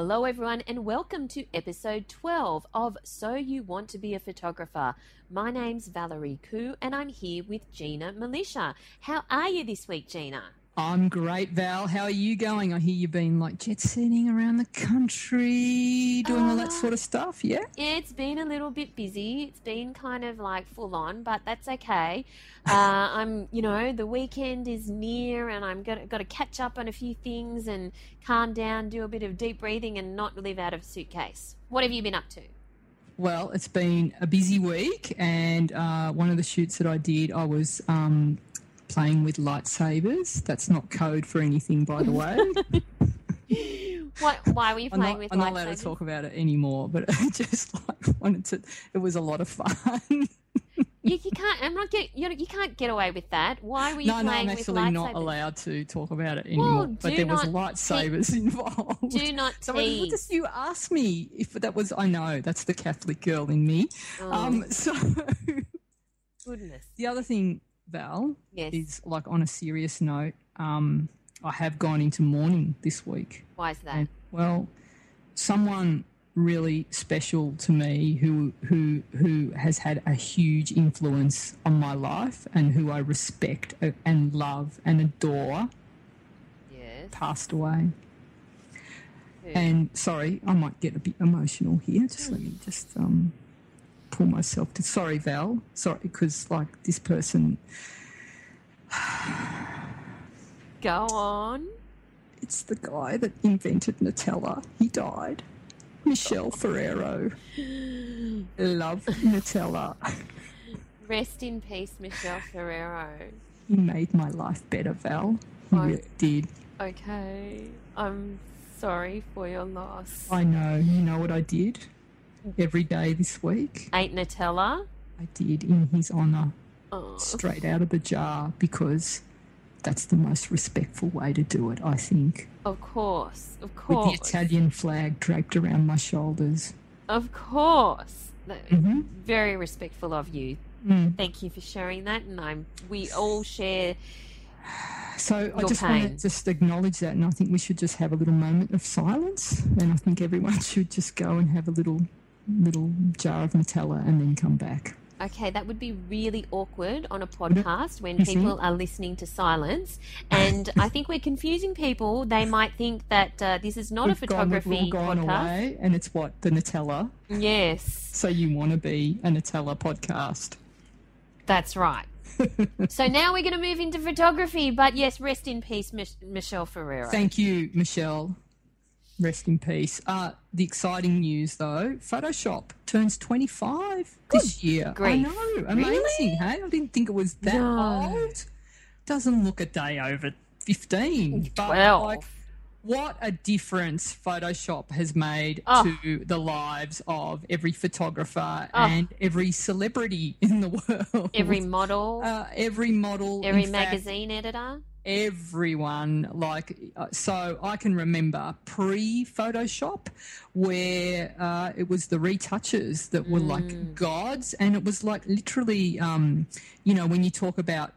Hello, everyone, and welcome to episode 12 of So You Want to Be a Photographer. My name's Valerie Khoo, and I'm here with Gina Milicia. How are you this week, Gina? I'm great, Val. How are you going? I hear you've been like jet setting around the country, doing uh, all that sort of stuff. Yeah. It's been a little bit busy. It's been kind of like full on, but that's okay. Uh, I'm, you know, the weekend is near, and I'm got got to catch up on a few things and calm down, do a bit of deep breathing, and not live out of a suitcase. What have you been up to? Well, it's been a busy week, and uh, one of the shoots that I did, I was um, playing with lightsabers. That's not code for anything, by the way. What, why were you playing not, with I'm not allowed to talk about it anymore, but I just like wanted to. It was a lot of fun. you, you can't. I'm not get. You, you can't get away with that. Why were you no, playing no, I'm actually not allowed to talk about it anymore. Well, but there was lightsabers involved. Do not So what tease. just you asked me if that was? I know that's the Catholic girl in me. Oh. Um, so Goodness. the other thing, Val, Yes. is like on a serious note. Um, I have gone into mourning this week. Why is that? And, well, someone really special to me who who who has had a huge influence on my life and who I respect and love and adore yes. passed away. Who? And sorry, I might get a bit emotional here. Just let me just um, pull myself to. Sorry, Val. Sorry, because like this person, Go on. it's the guy that invented Nutella. He died. Michelle Ferrero. Love Nutella. Rest in peace, Michelle Ferrero. He made my life better, Val. He really did. Okay. I'm sorry for your loss. I know. You know what I did? Every day this week, Ate Nutella. I did in his honour. Oh, straight out of the jar because that's the most respectful way to do it, I think. of course. Of course. With the Italian flag draped around my shoulders. Of course. Mhm. Very respectful of you. Mm. Thank you for sharing that, and I'm. We all share. So I just want to just acknowledge that, and I think we should just have a little moment of silence, and I think everyone should just go and have a little little jar of Nutella and then come back. Okay, that would be really awkward on a podcast when people are listening to silence, and I think we're confusing people. They might think that uh, this is not a We've gone, we've photography gone podcast. away, and it's what the Nutella. Yes, So you want to be a Nutella podcast? that's right. so now we're going to move into photography, but yes, rest in peace, Mich- Michelle Ferrero. Thank you, Michelle. Rest in peace. Uh, the exciting news, though, Photoshop turns 25 this year. I know, amazing, hey? I didn't think it was that No. old. Doesn't look a day over 15. But, Twelve. like, what a difference Photoshop has made Oh. to the lives of every photographer Oh. and every celebrity in the world. Every model, uh, every model, every in fact, magazine editor. Everyone like uh, so i can remember pre photoshop where uh, it was the retouches that were Mm. like gods and it was like literally um, you know when you talk about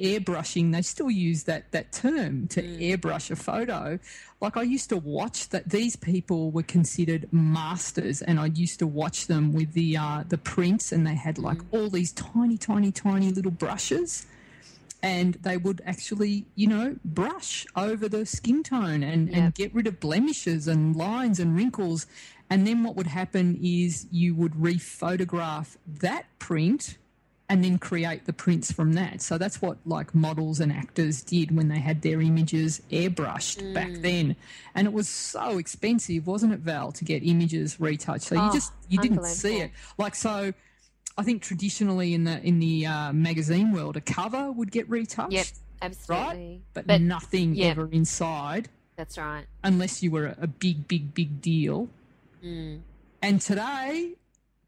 airbrushing they still use that that term to Mm. airbrush a photo like i used to watch that these people were considered masters and i used to watch them with the uh, the prints and they had like Mm. all these tiny tiny tiny little brushes and they would actually, you know, brush over the skin tone and, and get rid of blemishes and lines and wrinkles. And then what would happen is you would rephotograph that print and then create the prints from that. So that's what like models and actors did when they had their images airbrushed back mm. then. And it was so expensive, wasn't it, Val, to get images retouched? So you Oh, just you didn't see it. Like so I think traditionally in the in the uh, magazine world a cover would get retouched. Yep, absolutely. But, But nothing yeah. ever inside That's right. unless you were a, a big, big, big deal. Mm. And today,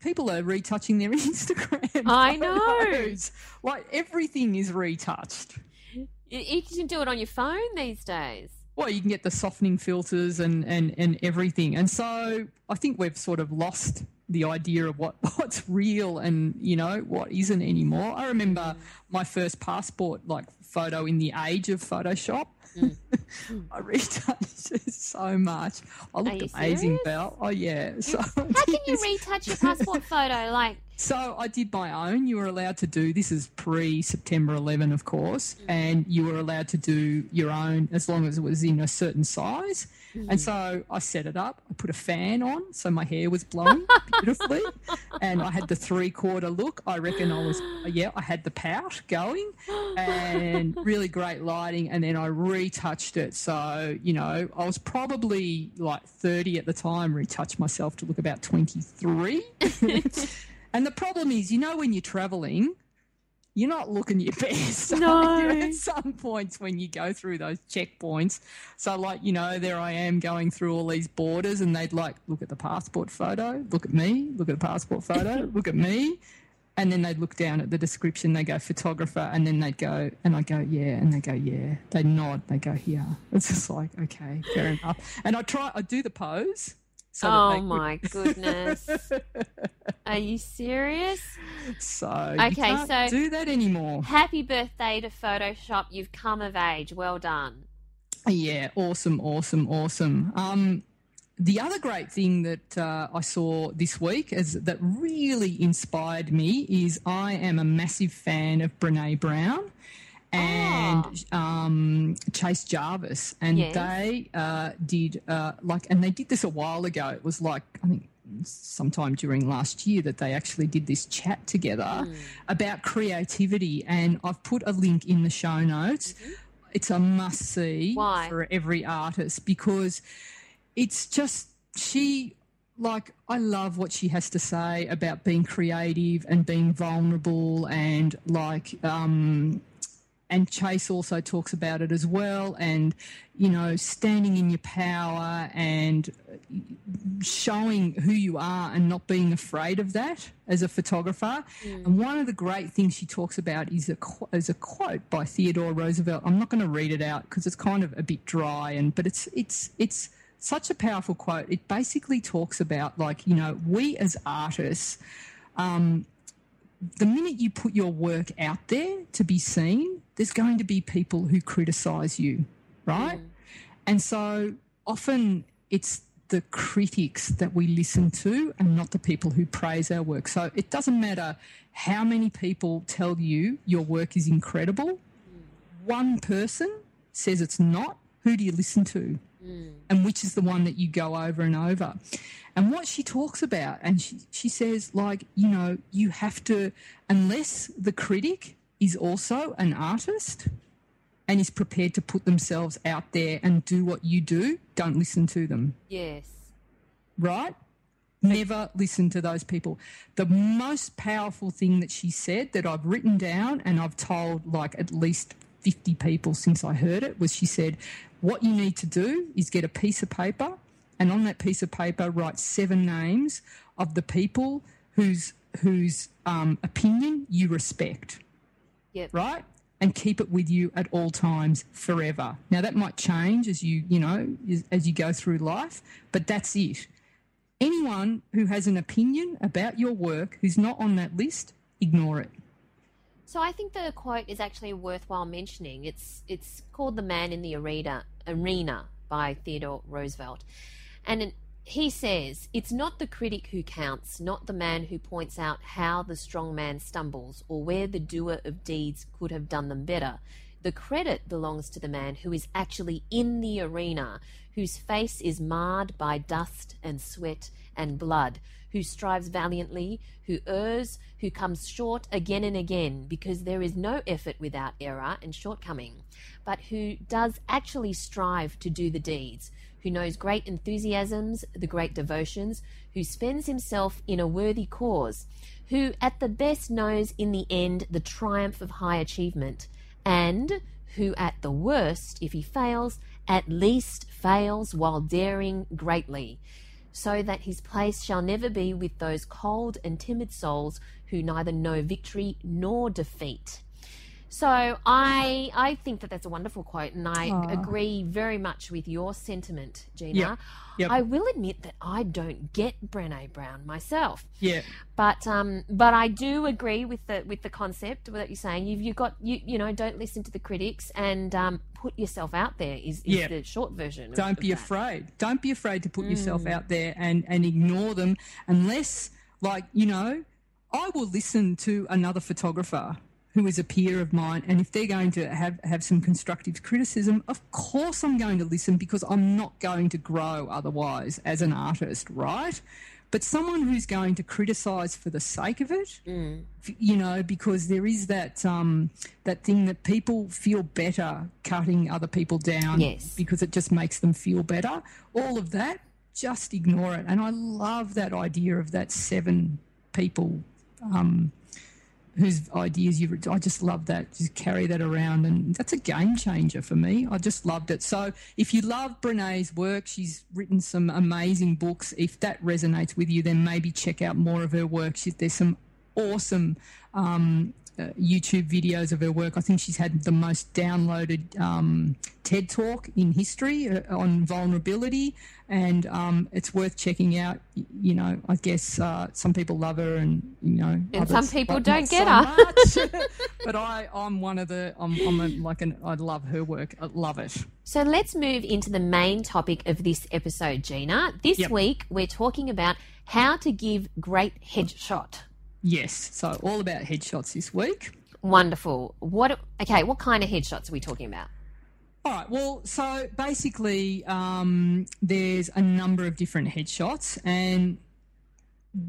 people are retouching their Instagram. I know. photos. Like everything is retouched. You, you can do it on your phone these days. Well, you can get the softening filters and, and, and everything. And so I think we've sort of lost the idea of what, what's real and, you know, what isn't anymore. I remember my first passport like photo in the age of Photoshop. Mm. I retouched it so much. I looked amazing, serious? Belle. Oh yeah. So How can you retouch your passport photo? Like, So I did my own. You were allowed to do this is pre September 11, of course, mm. and you were allowed to do your own as long as it was in a certain size. And so I set it up. I put a fan on, so my hair was blowing beautifully, and I had the three quarter look. I reckon I was yeah, I had the pout going, and really great lighting. And then I retouched it. So you know, I was probably like 30 at the time. Retouched myself to look about 23. And the problem is, you know, when you're traveling, you're not looking your best. No. At some points when you go through those checkpoints. So, like, you know, there I am going through all these borders and they'd like, look at the passport photo, look at me, look at the passport photo, look at me. And then they'd look down at the description, they go photographer, and then they'd go, and I go, yeah, and they go, yeah. They nod, they go, yeah. It's just like, okay, fair enough. And I try, I do the pose. So oh my goodness. Are you serious? So Okay, can't so- do that anymore. Happy birthday to Photoshop. You've come of age. Well done. Yeah, awesome, awesome, awesome. Um, the other great thing that uh, I saw this week is that really inspired me is I am a massive fan of Brene Brown and um, Chase Jarvis, and Yes. they uh, did uh, like, and they did this a while ago. It was like I think sometime during last year that they actually did this chat together about creativity, and I've put a link in the show notes. It's a must see Why? for every artist because it's just she like I love what she has to say about being creative and being vulnerable and like um and Chase also talks about it as well and you know standing in your power and showing who you are and not being afraid of that as a photographer. And one of the great things she talks about is a is a quote by Theodore Roosevelt. I'm not going to read it out because it's kind of a bit dry and but it's it's it's such a powerful quote. It basically talks about like you know we as artists. Um, the minute you put your work out there to be seen, there's going to be people who criticize you, right? Mm. And so often it's the critics that we listen to and not the people who praise our work. So it doesn't matter how many people tell you your work is incredible. Mm. One person says it's not. Who do you listen to? Mm. and which is the one that you go over and over. And what she talks about, and she, she says, like, you know, you have to, unless the critic is also an artist and is prepared to put themselves out there and do what you do, don't listen to them, Yes. right? Never listen to those people. The most powerful thing that she said that I've written down and I've told like at least 50 people since I heard it was she said, What you need to do is get a piece of paper and on that piece of paper write seven names of the people whose whose um, opinion you respect Yep. right? And keep it with you at all times forever. Now that might change as you, you know, as- as you go through life, but that's it. Anyone who has an opinion about your work who's not on that list, ignore it. So I think the quote is actually worthwhile mentioning. It's it's called "The Man in the Arena" Arena by Theodore Roosevelt, and he says it's not the critic who counts, not the man who points out how the strong man stumbles or where the doer of deeds could have done them better. The credit belongs to the man who is actually in the arena, whose face is marred by dust and sweat and blood, who strives valiantly, who errs, who comes short again and again, because there is no effort without error and shortcoming, but who does actually strive to do the deeds, who knows great enthusiasms, the great devotions, who spends himself in a worthy cause, who at the best knows in the end the triumph of high achievement, and who at the worst, if he fails, at least fails while daring greatly, so that his place shall never be with those cold and timid souls who neither know victory nor defeat. So I I think that that's a wonderful quote, and I Aw. agree very much with your sentiment, Gina. Yep, yep. I will admit that I don't get Brené Brown myself, Yeah. but um, but I do agree with the with the concept that you're saying. You've you got you you know don't listen to the critics and um, put yourself out there. Is, is Yeah. the short version. Don't of be that. afraid. Don't be afraid to put yourself Mm. out there and, and ignore them unless, like, you know, I will listen to another photographer who is a peer of mine, and if they're going to have, have some constructive criticism, of course I'm going to listen because I'm not going to grow otherwise as an artist, right? But someone who's going to criticise for the sake of it, f- you know, because there is that um, that thing that people feel better cutting other people down Yes. because it just makes them feel better. All of that, just ignore it. And I love that idea of that seven people um, whose ideas you've. I just love that. Just carry that around, and that's a game changer for me. I just loved it. So if you love Brene's work, she's written some amazing books. If that resonates with you, then maybe check out more of her work. She, there's some awesome um, YouTube videos of her work. I think she's had the most downloaded um, TED talk in history uh, on vulnerability, and um, it's worth checking out. You know, I guess uh, some people love her, and you know, And some people don't get so much. but I, I'm one of the. I'm, I'm a, like an. I love her work. I love it. So let's move into the main topic of this episode, Gina. This Yep. week we're talking about how to give great headshot. Yes. So all about headshots this week. Wonderful. What? Okay, what kind of headshots are we talking about? All right. Well, so basically, um, there's a number of different headshots, and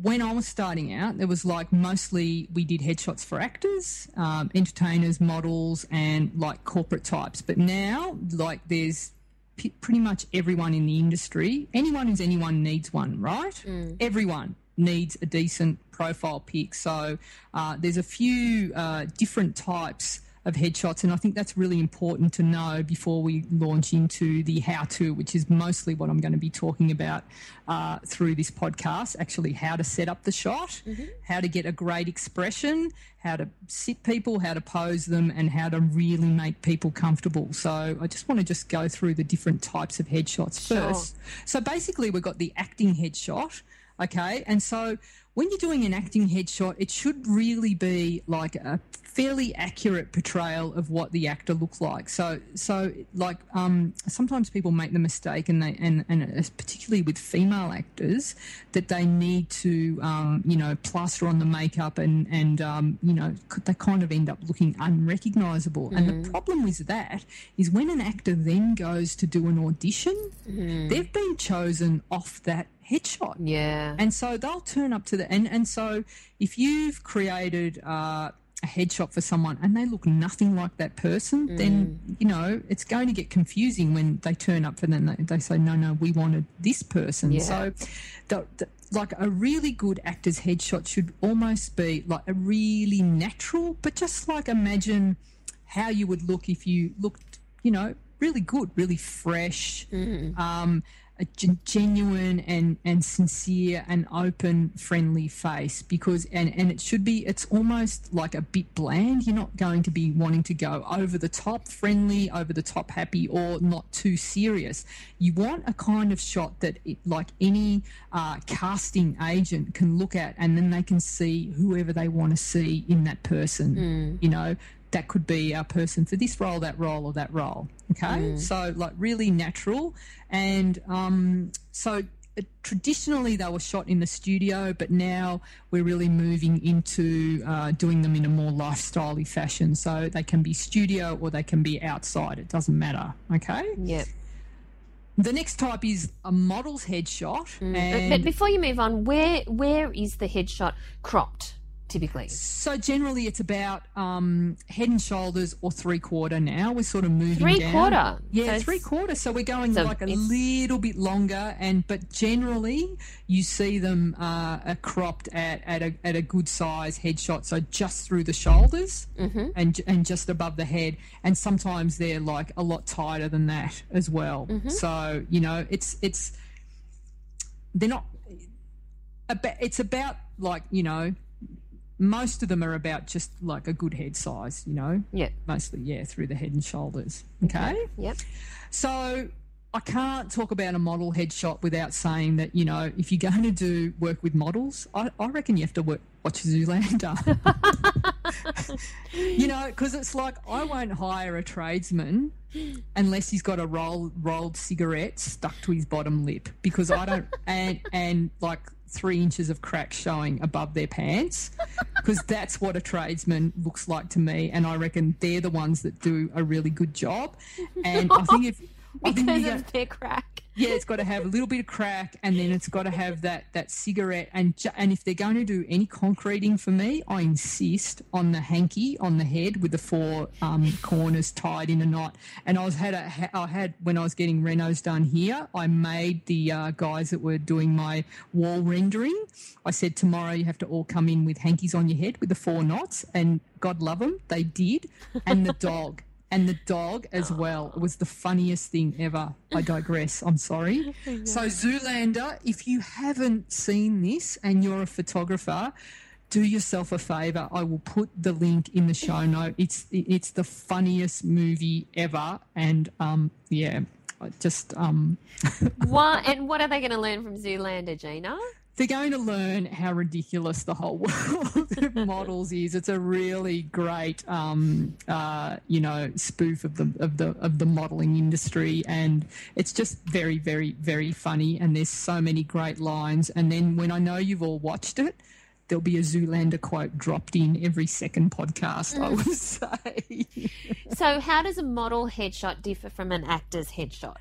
when I was starting out, there was like mostly we did headshots for actors, um, entertainers, models, and like corporate types. But now, like, there's p- pretty much everyone in the industry. Anyone who's anyone needs one, right? Everyone needs a decent profile pic. So uh, there's a few uh, different types of headshots, and I think that's really important to know before we launch into the how to, which is mostly what I'm going to be talking about uh, through this podcast. Actually, how to set up the shot, how to get a great expression, how to sit people, how to pose them, and how to really make people comfortable. So I just want to just go through the different types of headshots Sure. first. So basically, we've got the acting headshot. Okay. And so when you're doing an acting headshot, it should really be like a fairly accurate portrayal of what the actor looks like. So, so like um, sometimes people make the mistake, and they and and particularly with female actors, that they need to um, you know plaster on the makeup and and um, you know they kind of end up looking unrecognizable. And the problem with that is when an actor then goes to do an audition, they've been chosen off that headshot. Yeah. And so they'll turn up to the and and so if you've created uh, a headshot for someone and they look nothing like that person, then you know it's going to get confusing when they turn up for them. They, they say, "No, no, we wanted this person." Yeah. So, the, the, like a really good actor's headshot should almost be like a really natural, but just like imagine how you would look if you looked, you know, really good, really fresh, um, a genuine and, and sincere and open, friendly face. Because and and it should be. It's almost like a bit bland. You're not going to be wanting to go over the top, friendly, over the top, happy, or not too serious. You want a kind of shot that, it, like any uh, casting agent, can look at, and then they can see whoever they want to see in that person. You know that could be our person for this role, that role, or that role. Okay, so like really natural, and um, so uh, traditionally they were shot in the studio, but now we're really moving into uh, doing them in a more lifestyley fashion. So they can be studio or they can be outside. It doesn't matter. Okay. Yep. The next type is a model's headshot, But, and but before you move on, where where is the headshot cropped typically? so generally it's about um, head and shoulders or three quarter. Now we're sort of moving Three down. quarter? Yeah, So three quarter. So we're going So like a little bit longer, and but generally you see them uh, are cropped at, at a at a good size headshot, so just through the shoulders Mm-hmm. and and just above the head, and sometimes they're like a lot tighter than that as well. Mm-hmm. So you know, it's it's they're not. About, it's about like you know. Most of them are about just like a good head size, you know, Yep. mostly, yeah, through the head and shoulders. Okay. Yep. So I can't talk about a model headshot without saying that, you know, if you're going to do work with models, I, I reckon you have to work, watch Zoolander. you know, because it's like I won't hire a tradesman unless he's got a roll, rolled cigarette stuck to his bottom lip because I don't, and, and like three inches of crack showing above their pants because that's what a tradesman looks like to me. And I reckon they're the ones that do a really good job. And I think if, I Because of their crack. yeah, it's got to have a little bit of crack, and then it's got to have that that cigarette. And ju- and if they're going to do any concreting for me, I insist on the hanky on the head with the four um, corners tied in a knot. And I was had a I had when I was getting renos done here, I made the uh, guys that were doing my wall rendering. I said tomorrow you have to all come in with hankies on your head with the four knots, and God love them, they did, and the dog and the dog as well. It was the funniest thing ever. I digress. I'm sorry. So, Zoolander, if you haven't seen this and you're a photographer, do yourself a favor. I will put the link in the show note. It's it's the funniest movie ever, and um, yeah, just um, What and what are they going to learn from Zoolander, Gina? They're going to learn how ridiculous the whole world of models is. It's a really great, um, uh, you know, spoof of the of the of the modeling industry, and it's just very, very, very funny. And there's so many great lines. And then when I know you've all watched it. There'll be a Zoolander quote dropped in every second podcast, I would say. So, how does a model headshot differ from an actor's headshot?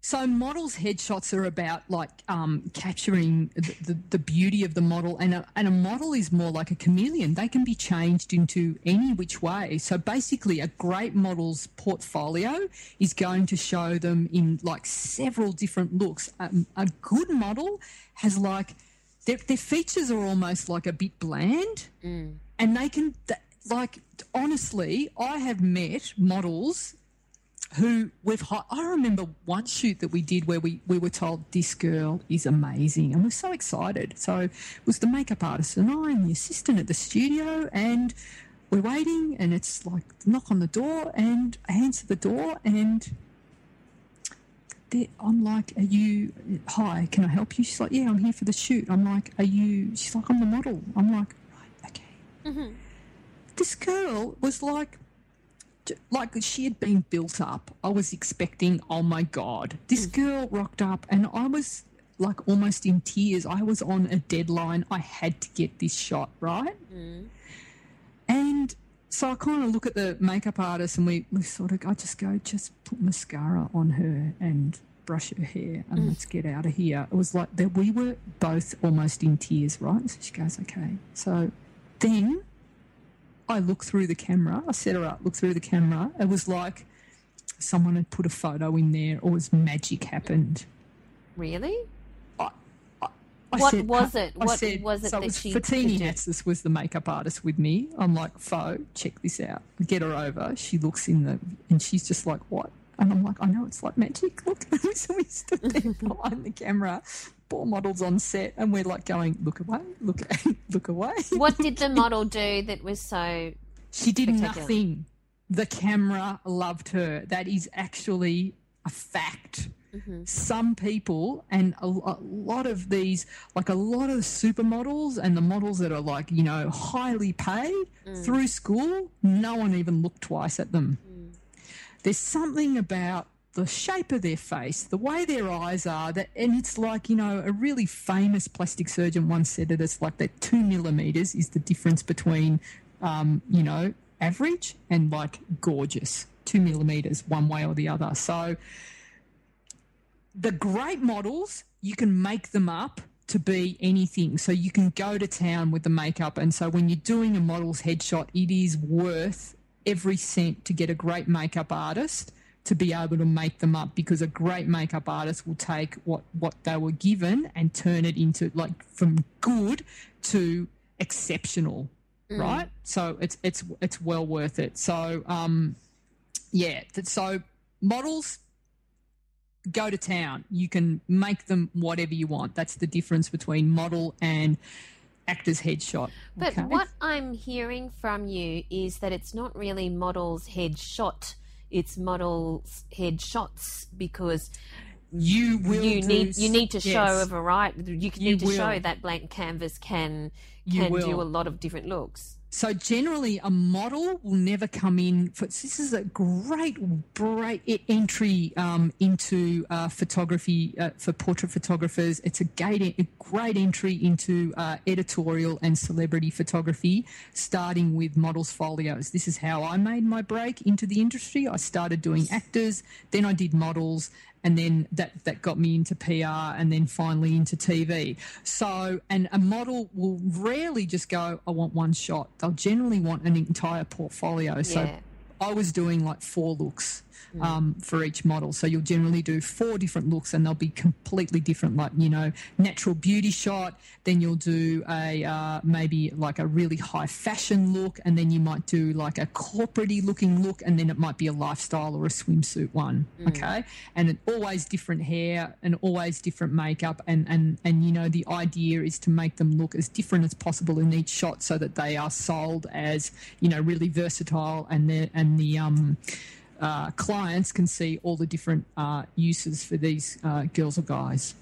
So models' headshots are about like um, capturing the, the, the beauty of the model, and a, and a model is more like a chameleon. They can be changed into any which way. So basically, a great model's portfolio is going to show them in like several different looks. Um, a good model has like their, their features are almost like a bit bland, and they can like honestly, I have met models who we've hi- I remember one shoot that we did where we, we were told this girl is amazing and we're so excited. So it was the makeup artist and I and the assistant at the studio and we're waiting and it's like knock on the door and I answer the door and I'm like, are you, hi, can I help you? She's like, yeah, I'm here for the shoot. I'm like, are you, she's like, I'm the model. I'm like, right, okay. Mm-hmm. This girl was like, like she had been built up. I was expecting, oh my God, this mm. girl rocked up and I was like almost in tears. I was on a deadline. I had to get this shot, right? Mm. And so I kind of look at the makeup artist and we, we sort of, I just go, just put mascara on her and brush her hair and mm. let's get out of here. It was like that we were both almost in tears, right? So she goes, okay. So then I look through the camera. I set her up, look through the camera. It was like someone had put a photo in there or was magic happened. Really? I What said- was it? What said- was it so that was she Fatini do? Was the makeup artist with me. I'm like, Fo, check this out. Get her over. She looks in the, and she's just like, what? And I'm like, I know it's like magic. Look, so we stood there behind the camera, poor models on set, and we're like going, look away, look, look away. What did the model do that was so? She did nothing. The camera loved her. That is actually a fact. Mm-hmm. Some people, and a, a lot of these, like a lot of supermodels and the models that are like, you know, highly paid mm. through school, no one even looked twice at them. Mm. There's something about the shape of their face, the way their eyes are, that, and it's like, you know, a really famous plastic surgeon once said that it's like that two millimeters is the difference between, um, you know, average and like gorgeous. Two millimeters, one way or the other. So the great models, you can make them up to be anything. So you can go to town with the makeup. And so when you're doing a model's headshot, it is worth every cent to get a great makeup artist to be able to make them up because a great makeup artist will take what, what they were given and turn it into like from good to exceptional. Mm. Right. So it's, it's, it's well worth it. So, um, yeah. So models, go to town. You can make them whatever you want. That's the difference between model and actor's headshot. But okay? what I'm hearing from you is that it's not really model's headshot, it's model's headshots because you will you do, need you need to yes. show a variety you, you need to will. show that blank canvas can can do a lot of different looks so generally, a model will never come in. For, this is a great, great entry um, into uh, photography uh, for portrait photographers. It's a, a great entry into uh, editorial and celebrity photography, starting with models folios. This is how I made my break into the industry. I started doing actors, then I did models, and then that that got me into PR and then finally into TV. So, and a model will rarely just go, "I want one shot." They'll generally want an entire portfolio. So, I was doing like four looks. Um, for each model. So you'll generally do four different looks and they'll be completely different, like, you know, natural beauty shot. Then you'll do a uh, maybe like a really high fashion look. And then you might do like a corporate looking look. And then it might be a lifestyle or a swimsuit one. Mm. Okay. And it, always different hair and always different makeup. And, and, and, you know, the idea is to make them look as different as possible in each shot so that they are sold as, you know, really versatile and the, and the, um, uh, clients can see all the different uh, uses for these uh, girls or guys.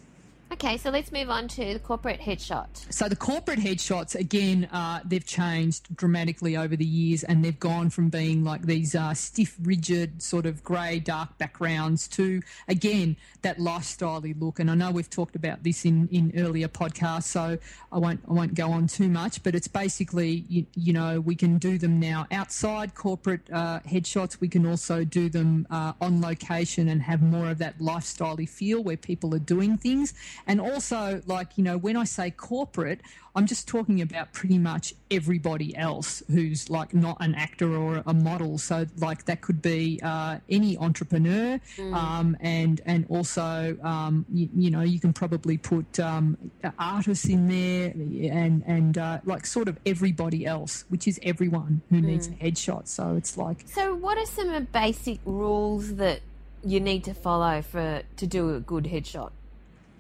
Okay, so let's move on to the corporate headshot. So the corporate headshots, again, uh, they've changed dramatically over the years, and they've gone from being like these uh, stiff, rigid, sort of grey, dark backgrounds to again that lifestyley look. And I know we've talked about this in, in earlier podcasts, so I won't I won't go on too much. But it's basically you, you know we can do them now outside corporate uh, headshots. We can also do them uh, on location and have more of that lifestyley feel where people are doing things and also, like, you know, when I say corporate, I'm just talking about pretty much everybody else who's like not an actor or a model. So, like, that could be uh, any entrepreneur. Mm. Um, and, and also, um, you, you, know, you can probably put um, artists in there and, and uh, like sort of everybody else, which is everyone who mm. needs a headshot. So it's like. So, what are some basic rules that you need to follow for to do a good headshot?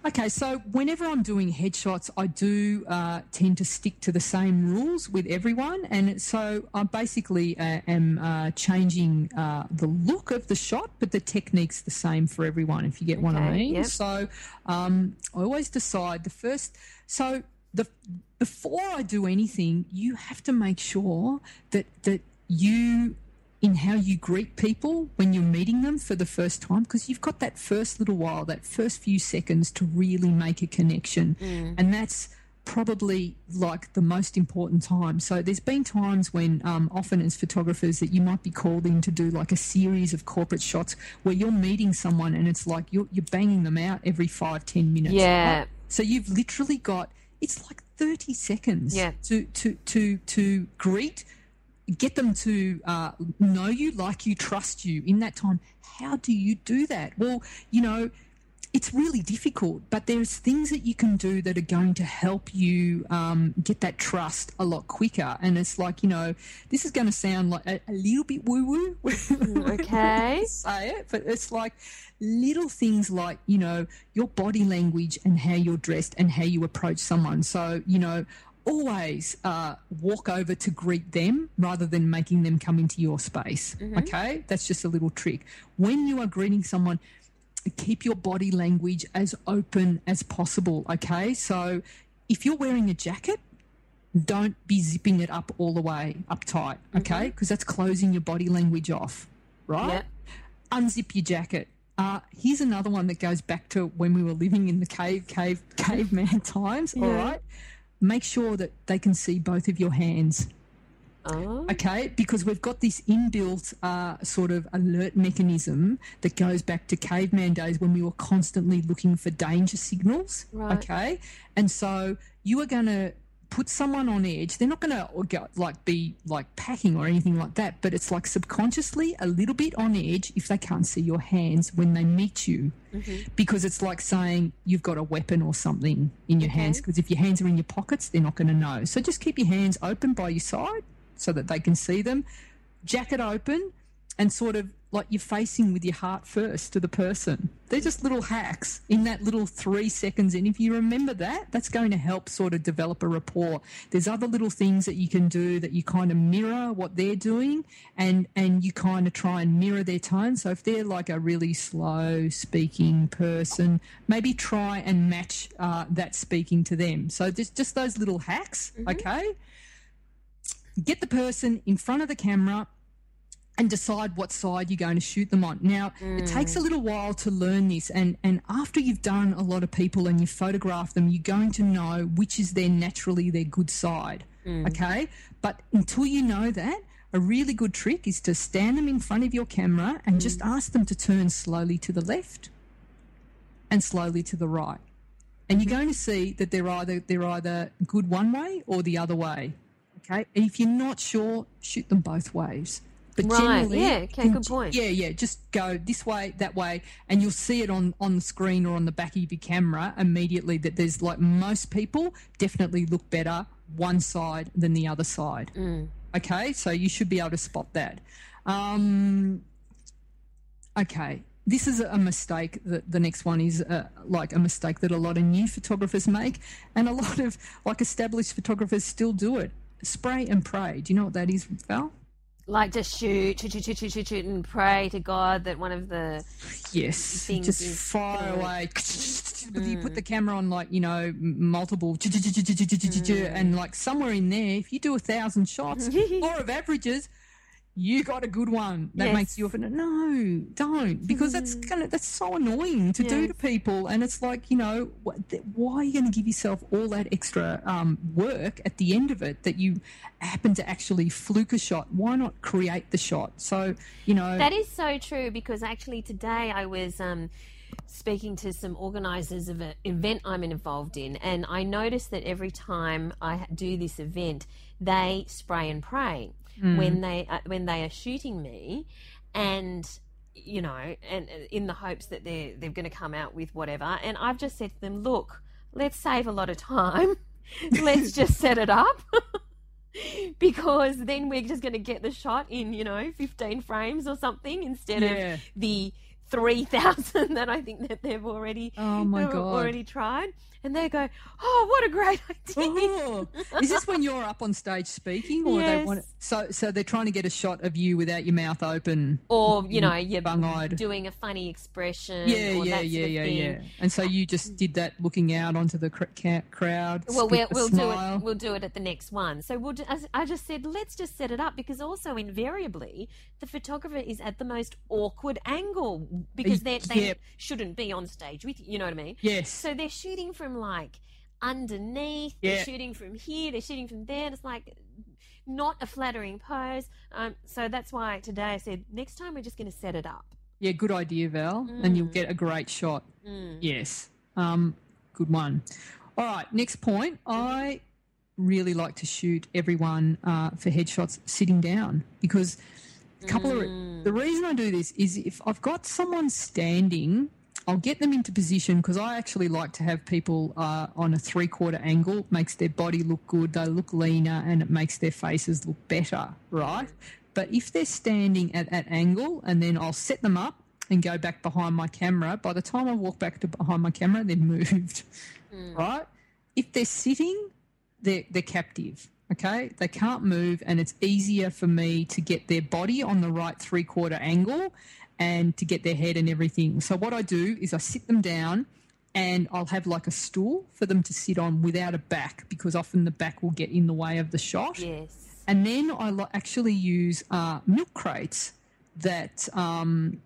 Okay, so whenever I'm doing headshots, I do uh, tend to stick to the same rules with everyone, and so I basically uh, am uh, changing uh, the look of the shot, but the technique's the same for everyone. If you get okay, what I mean. Yep. So um, I always decide the first. So the before I do anything, you have to make sure that that you in how you greet people when you're meeting them for the first time because you've got that first little while, that first few seconds to really make a connection. Mm. And that's probably like the most important time. So there's been times when um, often as photographers that you might be called in to do like a series of corporate shots where you're meeting someone and it's like you're, you're banging them out every five, ten minutes. Yeah. Right? So you've literally got, it's like 30 seconds yeah. to, to, to, to greet get them to uh, know you, like you, trust you in that time. How do you do that? Well, you know, it's really difficult, but there's things that you can do that are going to help you um, get that trust a lot quicker. And it's like, you know, this is going to sound like a, a little bit woo woo. Okay. say it, but it's like little things like, you know, your body language and how you're dressed and how you approach someone. So, you know, always uh, walk over to greet them rather than making them come into your space. Mm-hmm. Okay, that's just a little trick. When you are greeting someone, keep your body language as open as possible. Okay, so if you're wearing a jacket, don't be zipping it up all the way up tight. Okay, because mm-hmm. that's closing your body language off. Right. Yep. Unzip your jacket Uh, here's another one that goes back to when we were living in the cave, cave, caveman times. All Yeah. right. Make sure that they can see both of your hands. Oh. Okay, because we've got this inbuilt uh, sort of alert mechanism that goes back to caveman days when we were constantly looking for danger signals. Right. Okay, and so you are going to put someone on edge. They're not going to like be like packing or anything like that, but it's like subconsciously a little bit on edge if they can't see your hands when they meet you, mm-hmm. because it's like saying you've got a weapon or something in your hands. Mm-hmm. Because if your hands are in your pockets, they're not going to know. So just keep your hands open by your side so that they can see them. Jacket open and sort of like you're facing with your heart first to the person. They're just little hacks in that little three seconds. And if you remember that, that's going to help sort of develop a rapport. There's other little things that you can do that you kind of mirror what they're doing and, and you kind of try and mirror their tone. So if they're like a really slow speaking person, maybe try and match uh, that speaking to them. So just, just those little hacks, okay? get the person in front of the camera and decide what side you're going to shoot them on. Now, it takes a mm. little while to learn this, and, and after you've done a lot of people and you photograph them, you're going to know which is their naturally their good side. Mm. Okay? But until you know that, a really good trick is to stand them in front of your camera and mm. just ask them to turn slowly to the left and slowly to the right. And you're going to see that they're either they're either good one way or the other way. Okay, and if you're not sure, shoot them both ways. But Right, generally, yeah, okay, good point. Yeah, yeah, just go this way, that way, and you'll see it on on the screen or on the back of your camera immediately. That there's like most people definitely look better one side than the other side. Mm. Okay, so you should be able to spot that. Um, okay, this is a mistake. That the next one is uh, like a mistake that a lot of new photographers make, and a lot of like established photographers still do it. Spray and pray. Do you know what that is, Val? Like just shoot, shoot, shoot, shoot, shoot, shoot, shoot, and pray to God that one of the Yes, Things just is fire gonna- away. You put the mm. camera on like you know multiple, mm. and like somewhere in there, if you do a thousand shots, law of averages, you got a good one. That Yes. makes you often no, don't because that's gonna that's so annoying to do to people, and it's like you know why are you going to give yourself all that extra um, work at the end of it that you happen to actually fluke a shot? Why not create the shot? So you know That is so true because actually today I was um, speaking to some organisers of an event I'm involved in, and I noticed that every time I do this event, they spray and pray when they uh, when they are shooting me, and you know, and uh, in the hopes that they're they're going to come out with whatever. And I've just said to them, look, let's save a lot of time. let's just set it up. because then we're just going to get the shot in, you know, 15 frames or something instead Yeah. of the 3,000 that I think that they've already Oh my God. already tried. And they go, "Oh, what a great idea." Oh, is this when you're up on stage speaking, or they Yes. want so so they're trying to get a shot of you without your mouth open? Or, you know, mm, you're Bung-eyed. doing a funny expression Yeah, or yeah, that yeah, yeah, thing. yeah. And so you just did that, looking out onto the cr- crowd. Well, we'll, we'll do it. We'll do it at the next one. So we'll. as I just said, let's just set it up because also invariably the photographer is at the most awkward angle because they they Yep. shouldn't be on stage with you. You know what I mean? Yes. So they're shooting from like underneath. They're shooting from here. They're shooting from there. And it's like not a flattering pose. Um, so that's why today I said next time we're just going to set it up. Yeah, good idea, Val, and Mm. you'll get a great shot. Yes, um, good one. All right, next point. I really like to shoot everyone uh, for headshots sitting down because a couple of Mm. the reason I do this is if I've got someone standing. I'll get them into position because I actually like to have people uh, on a three quarter angle. It makes their body look good, they look leaner, and it makes their faces look better, right? But if they're standing at that angle and then I'll set them up and go back behind my camera, by the time I walk back to behind my camera, they've moved, right? If they're sitting, they're, they're captive. Okay, they can't move, and it's easier for me to get their body on the right three quarter angle and to get their head and everything. So, what I do is I sit them down and I'll have like a stool for them to sit on without a back because often the back will get in the way of the shot. Yes. And then I actually use uh, milk crates that um,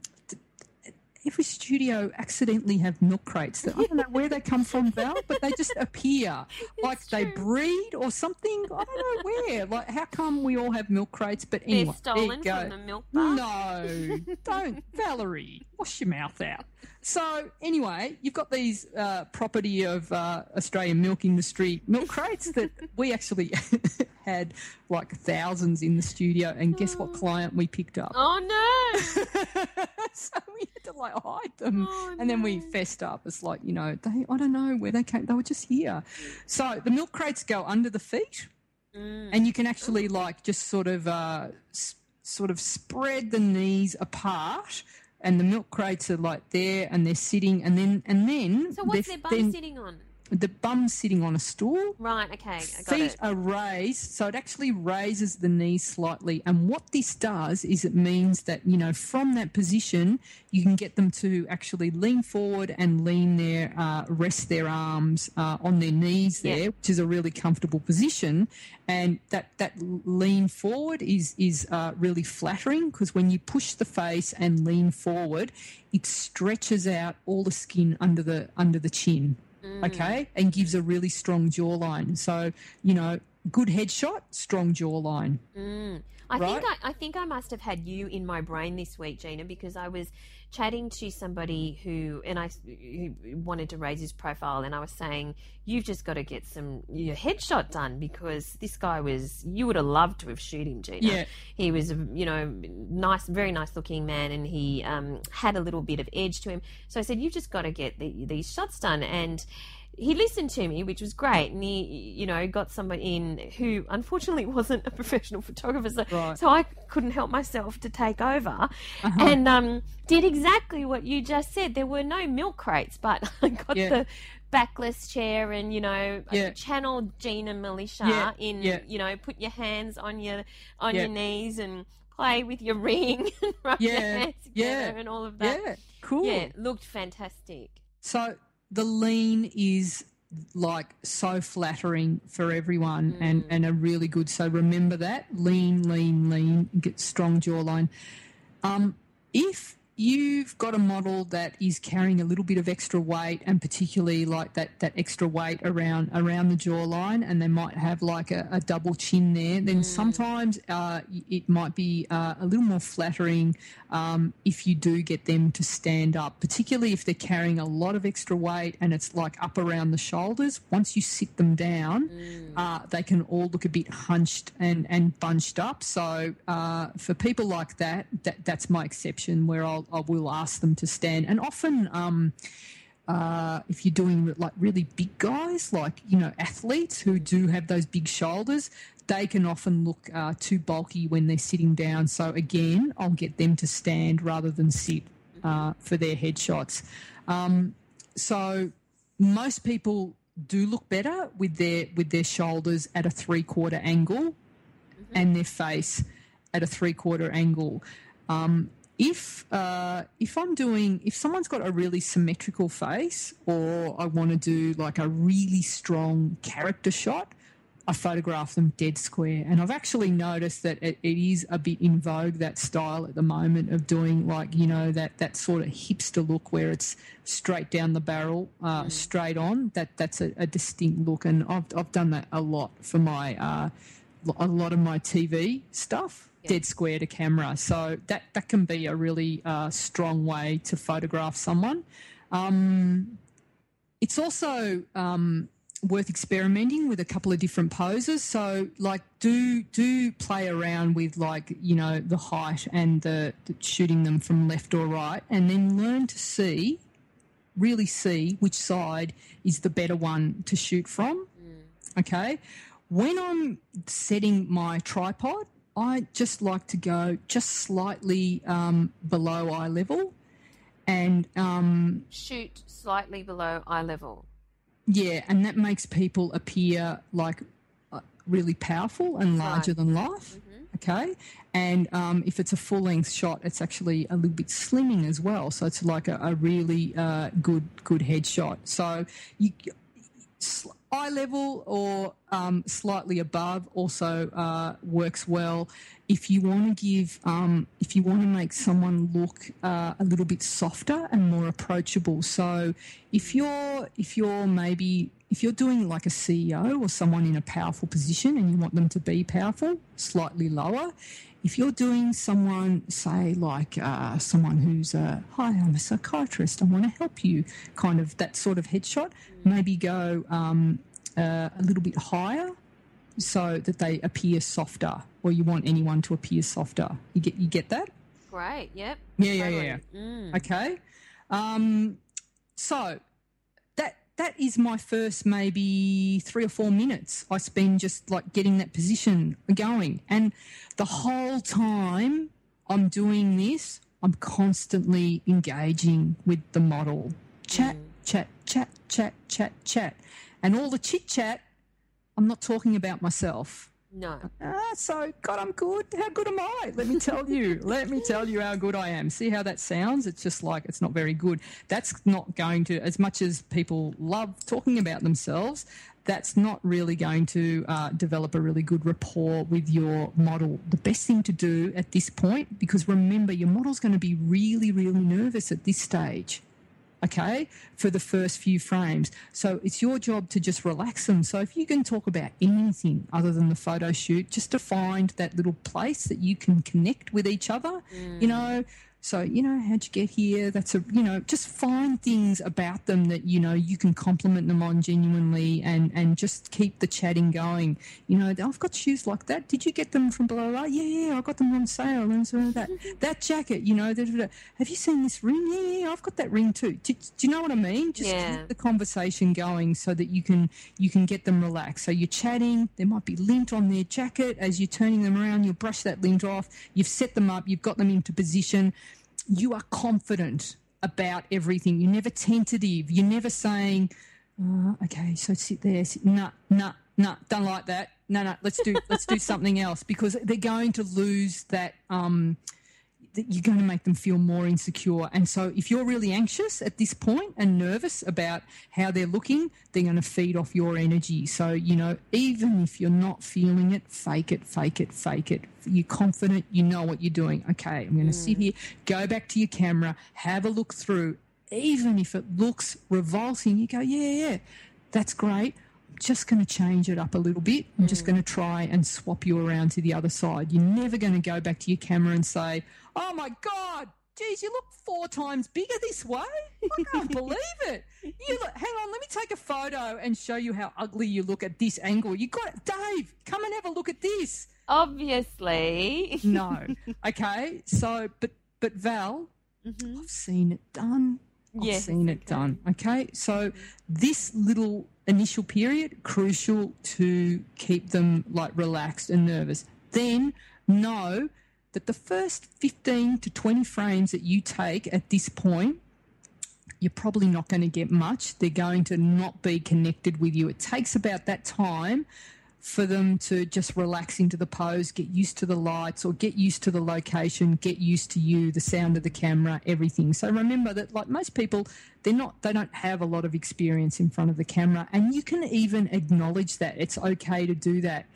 every studio accidentally have milk crates that I don't know where they come from, Val, but they just appear like they breed or something. I don't know where. Like, how come we all have milk crates? But They're anyway, there you stolen go. from the milk bar. No, don't, Valerie. Wash your mouth out. So anyway, you've got these uh, property of uh, Australian milk industry milk crates that we actually had like thousands in the studio, and guess what client we picked up? Oh no! so we had to like hide them, Oh, and then we fessed up. It's like you know they I don't know where they came. They were just here. So the milk crates go under the feet Mm. and you can actually like just sort of uh, s- sort of spread the knees apart and the milk crates are like there and they're sitting and then and then So what's their bum sitting on? The bum sitting on a stool Right. Okay. Feet it. are raised so it actually raises the knees slightly and what this does is it means that you know from that position you can get them to actually lean forward and lean their uh, rest their arms uh, on their knees Yeah. there which is a really comfortable position and that that lean forward is is uh, really flattering because when you push the face and lean forward it stretches out all the skin under the under the chin okay, mm. and gives a really strong jawline. So, you know, good headshot, strong jawline. Mm. I think I, I think I must have had you in my brain this week, Gina, because I was chatting to somebody who and I who wanted to raise his profile, and I was saying you've just got to get some your headshot done because this guy was you would have loved to have shoot him, Gina. Yeah. he was you know nice, very nice looking man, and he um, had a little bit of edge to him. So I said you've just got to get the, these shots done, and he listened to me, which was great, and he, you know, got somebody in who unfortunately wasn't a professional photographer, so, Right. so I couldn't help myself to take over, and um, did exactly what you just said. There were no milk crates, but I got Yeah. the backless chair and you know Yeah. channel Gina Milicia Yeah, in yeah. you know put your hands on your on your knees and play with your ring and rub your hands together yeah, and all of that. Yeah, cool. Yeah, looked fantastic. So the lean is like so flattering for everyone and, and a really good. So remember that lean, lean, lean, get strong jawline. Um, if you've got a model that is carrying a little bit of extra weight and particularly like that, that extra weight around around the jawline and they might have like a, a double chin there then sometimes uh, it might be uh, a little more flattering um, if you do get them to stand up particularly if they're carrying a lot of extra weight and it's like up around the shoulders. Once you sit them down uh, they can all look a bit hunched and, and bunched up. So uh, for people like that, that that's my exception where I'll, I will ask them to stand and often um, uh, if you're doing like really big guys, like you know athletes who do have those big shoulders, they can often look uh, too bulky when they're sitting down. So again, I'll get them to stand rather than sit uh, for their headshots. Um, so most people do look better with their with their shoulders at a three quarter angle and their face at a three quarter angle. Um, if uh, if I'm doing if someone's got a really symmetrical face or I want to do like a really strong character shot, I photograph them dead square. And I've actually noticed that it, it is a bit in vogue that style at the moment of doing like you know that that sort of hipster look where it's straight down the barrel, uh, straight on. That that's a, a distinct look, and I've I've done that a lot for my. Uh, a lot of my TV stuff dead square to camera. So that that can be a really uh, strong way to photograph someone. Um, it's also um, worth experimenting with a couple of different poses. So like do do play around with like you know the height and the, the shooting them from left or right, and then learn to see really see which side is the better one to shoot from. Okay. When I'm setting my tripod, I just like to go just slightly um, below eye level. And um, Shoot slightly below eye level. yeah, and that makes people appear like uh, really powerful and larger than life. Okay. And um, if it's a full length shot, it's actually a little bit slimming as well. So it's like a, a really uh, good good headshot. So you sl- eye level or um, slightly above also uh, works well. If you want to give, um, if you want to make someone look uh, a little bit softer and more approachable, so if you're if you're maybe if you're doing like a CEO or someone in a powerful position and you want them to be powerful, slightly lower. If you're doing someone, say, like uh, someone who's a, hi, I'm a psychiatrist, I want to help you, kind of that sort of headshot, maybe go um, uh, a little bit higher so that they appear softer, or you want anyone to appear softer. You get you get that? Great. Yep. Yeah, yeah, Totally. yeah. Mm. Okay. Um, so that that is my first maybe three or four minutes. I spend just like getting that position going, and the whole time I'm doing this, I'm constantly engaging with the model. Chat, chat, chat, chat, chat, chat, and all the chit chat. I'm not talking about myself. No. Ah, so God, I'm good. How good am I? Let me tell you. Let me tell you how good I am. See how that sounds? It's just like it's not very good. That's not going to, as much as people love talking about themselves, that's not really going to uh, develop a really good rapport with your model. The best thing to do at this point, because remember, your model's going to be really, really nervous at this stage okay, for the first few frames. So it's your job to just relax them. So if you can talk about anything other than the photo shoot, just to find that little place that you can connect with each other, you mm. know. So, you know, how'd you get here? That's a, you know, just find things about them that, you know, you can compliment them on genuinely and, and just keep the chatting going. You know, I've got shoes like that. Did you get them from blah, blah, blah? Yeah, yeah, I got them on sale and so that, that jacket, you know, da, da, da. have you seen this ring? Yeah, yeah, I've got that ring too. Do, do you know what I mean? Just Yeah. keep the conversation going so that you can, you can get them relaxed. So you're chatting, there might be lint on their jacket. As you're turning them around, you'll brush that lint off. You've set them up, you've got them into position you are confident about everything. You're never tentative. You're never saying, oh, "Okay, so sit there." Nah, nah, nah. Don't like that. No, no. Let's do let's do something else because they're going to lose that. Um, you're going to make them feel more insecure. And so, if you're really anxious at this point and nervous about how they're looking, they're going to feed off your energy. So, you know, even if you're not feeling it, fake it, fake it, fake it. You're confident, you know what you're doing. Okay, I'm going to sit mm. here, go back to your camera, have a look through. Even if it looks revolting, you go, yeah, yeah, that's great. Just going to change it up a little bit. I'm just mm. going to try and swap you around to the other side. You're never going to go back to your camera and say, oh my God, geez, you look four times bigger this way. I can't believe it. You look, hang on, let me take a photo and show you how ugly you look at this angle. You got it. Dave, come and have a look at this. Obviously. No. okay. So, but, but Val, mm-hmm. I've seen it done. I've Yes, seen it done. Okay. So this little initial period, crucial to keep them like relaxed and nervous. Then know that the first 15 to 20 frames that you take at this point, you're probably not going to get much. They're going to not be connected with you. It takes about that time for them to just relax into the pose, get used to the lights or get used to the location, get used to you, the sound of the camera, everything. So remember that like most people, they're not they don't have a lot of experience in front of the camera and you can even acknowledge that. It's okay to do that.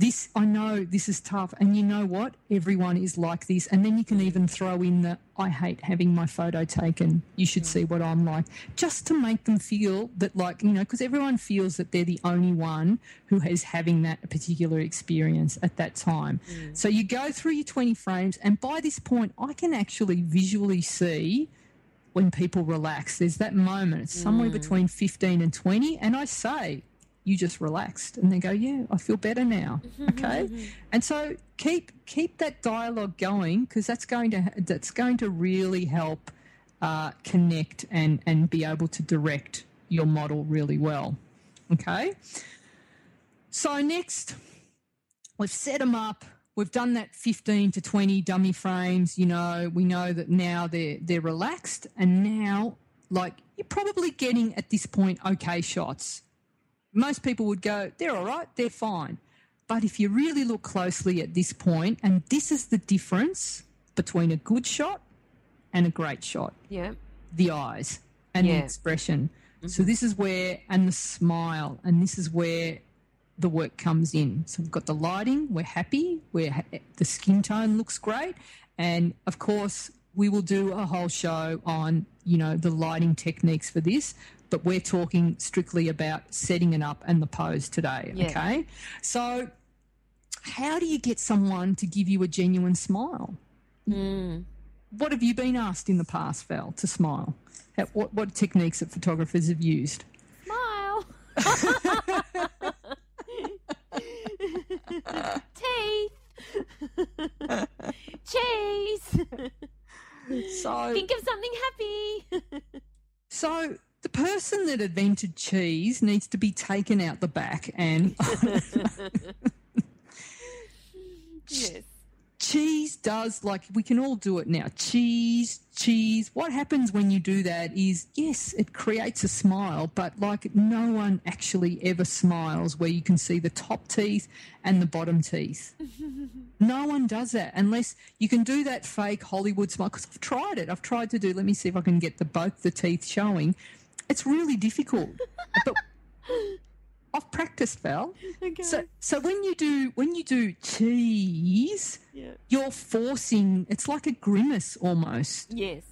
This I know this is tough and you know what? Everyone is like this and then you can even throw in the I hate having my photo taken. You should hmm. see what I'm like just to make them feel that like, you know, because everyone feels that they're the only one who is having that particular experience at that time. Hmm. So you go through your 20 frames and by this point I can actually visually see when people relax. There's that moment. It's somewhere hmm. between 15 and 20 and I say you just relaxed and they go yeah i feel better now. Mm-hmm, okay? Mm-hmm, mm-hmm. and so keep keep that dialogue going because that's going to that's going to really help uh, connect and and be able to direct your model really well. Okay? So next we've set them up. We've done that 15 to 20 dummy frames you know we know that now they're they're relaxed and now like you're probably getting at this point okay shots most people would go, they're all right, they're fine. But if you really look closely at this point, and this is the difference between a good shot and a great shot yeah. the eyes and Yeah. the expression. Mm-hmm. So this is where, and the smile, and this is where the work comes in. So we've got the lighting, we're happy, we're ha- the skin tone looks great, and of course we will do a whole show on you know the lighting techniques for this. But we're talking strictly about setting it up and the pose today. Yeah. Okay, so how do you get someone to give you a genuine smile? Mm. What have you been asked in the past, Val, to smile? What, what techniques that photographers have used? Smile. Teeth. Cheese. So, Think of something happy. so the person that invented cheese needs to be taken out the back, and yes. cheese does like we can all do it now. Cheese, cheese. What happens when you do that is yes, it creates a smile, but like no one actually ever smiles where you can see the top teeth and the bottom teeth. No one does that unless you can do that fake Hollywood smile. Because I've tried it. I've tried to do. Let me see if I can get the both the teeth showing. It's really difficult, but I've practiced, Val. Okay. So, so when you do when you do cheese, yeah. you're forcing. It's like a grimace almost, Yes.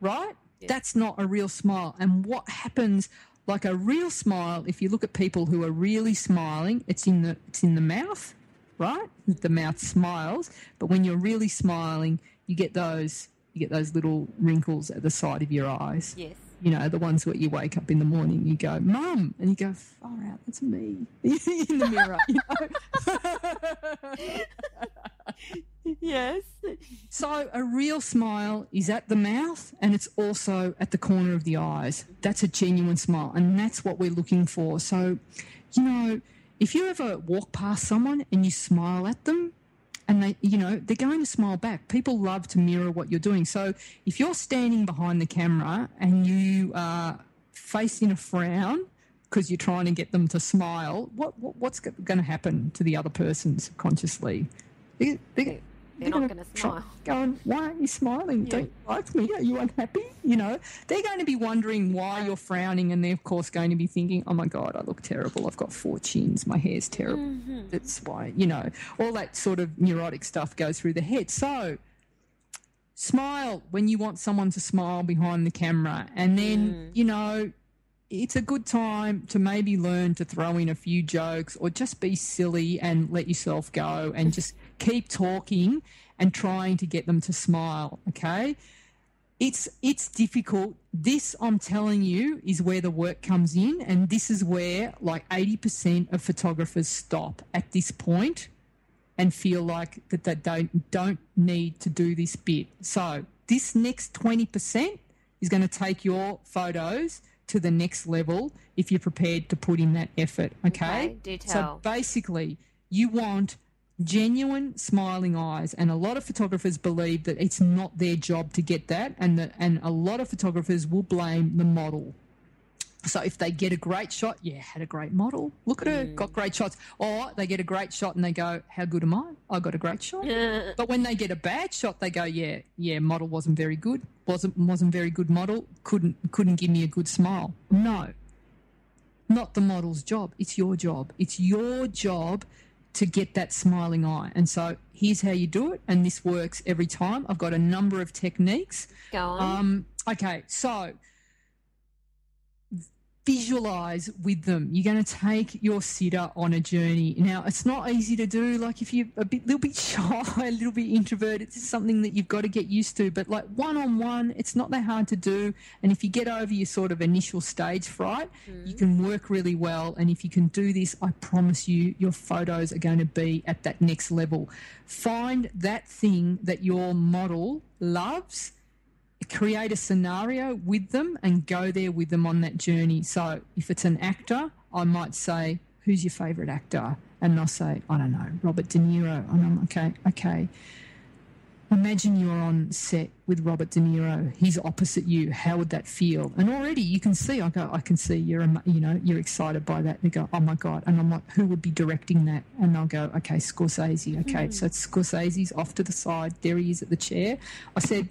right? Yeah. That's not a real smile. And what happens? Like a real smile, if you look at people who are really smiling, it's in the it's in the mouth, right? The mouth smiles, but when you're really smiling, you get those you get those little wrinkles at the side of your eyes. Yes. You know, the ones where you wake up in the morning, you go, "Mum," and you go, "Far out, that's me," in the mirror. You know? Yes. So a real smile is at the mouth and it's also at the corner of the eyes. That's a genuine smile and that's what we're looking for. So, you know, if you ever walk past someone and you smile at them and they, you know, they're going to smile back. People love to mirror what you're doing. So if you're standing behind the camera and you uh, are facing a frown because you're trying to get them to smile, what, what what's going to happen to the other person subconsciously? They, they, They're not going to smile. Going, why aren't you smiling? Don't you like me? Are you unhappy? You know, they're going to be wondering why you're frowning, and they're of course going to be thinking, "Oh my god, I look terrible. I've got four chins. My hair's terrible. Mm-hmm. That's why." You know, all that sort of neurotic stuff goes through the head. So, smile when you want someone to smile behind the camera, and then you know. It's a good time to maybe learn to throw in a few jokes or just be silly and let yourself go and just keep talking and trying to get them to smile, okay? It's it's difficult. This I'm telling you is where the work comes in and this is where like 80% of photographers stop at this point and feel like that they don't don't need to do this bit. So, this next 20% is going to take your photos to the next level if you're prepared to put in that effort, okay? Okay, do So basically, you want genuine smiling eyes. And a lot of photographers believe that it's not their job to get that and that and a lot of photographers will blame the model. So if they get a great shot yeah had a great model. Look at her mm. got great shots. Or they get a great shot and they go how good am i? I got a great shot. But when they get a bad shot they go yeah yeah model wasn't very good. Wasn't wasn't very good model. Couldn't couldn't give me a good smile. No. Not the model's job. It's your job. It's your job to get that smiling eye. And so here's how you do it. And this works every time. I've got a number of techniques. Go on. Um, okay, so visualize with them. You're going to take your sitter on a journey. Now, it's not easy to do. Like if you're a bit, little bit shy, a little bit introverted, it's something that you've got to get used to. But like one on one, it's not that hard to do. And if you get over your sort of initial stage fright, you mm. can work really well. And if you can do this, I promise you, your photos are going to be at that next level. Find that thing that your model loves create a scenario with them and go there with them on that journey. So if it's an actor, I might say, Who's your favourite actor? And they'll say, I don't know, Robert De Niro. And I'm okay, okay. Imagine you're on set with Robert De Niro. He's opposite you. How would that feel? And already you can see. I go. I can see you're. You know, you're excited by that. They go, oh my god. And I'm like, who would be directing that? And they'll go, okay, Scorsese. Okay, hmm. so it's Scorsese's off to the side. There he is at the chair. I said,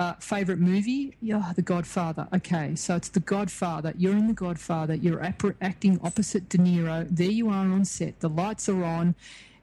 uh, favorite movie? Yeah, The Godfather. Okay, so it's The Godfather. You're in The Godfather. You're ap- acting opposite De Niro. There you are on set. The lights are on.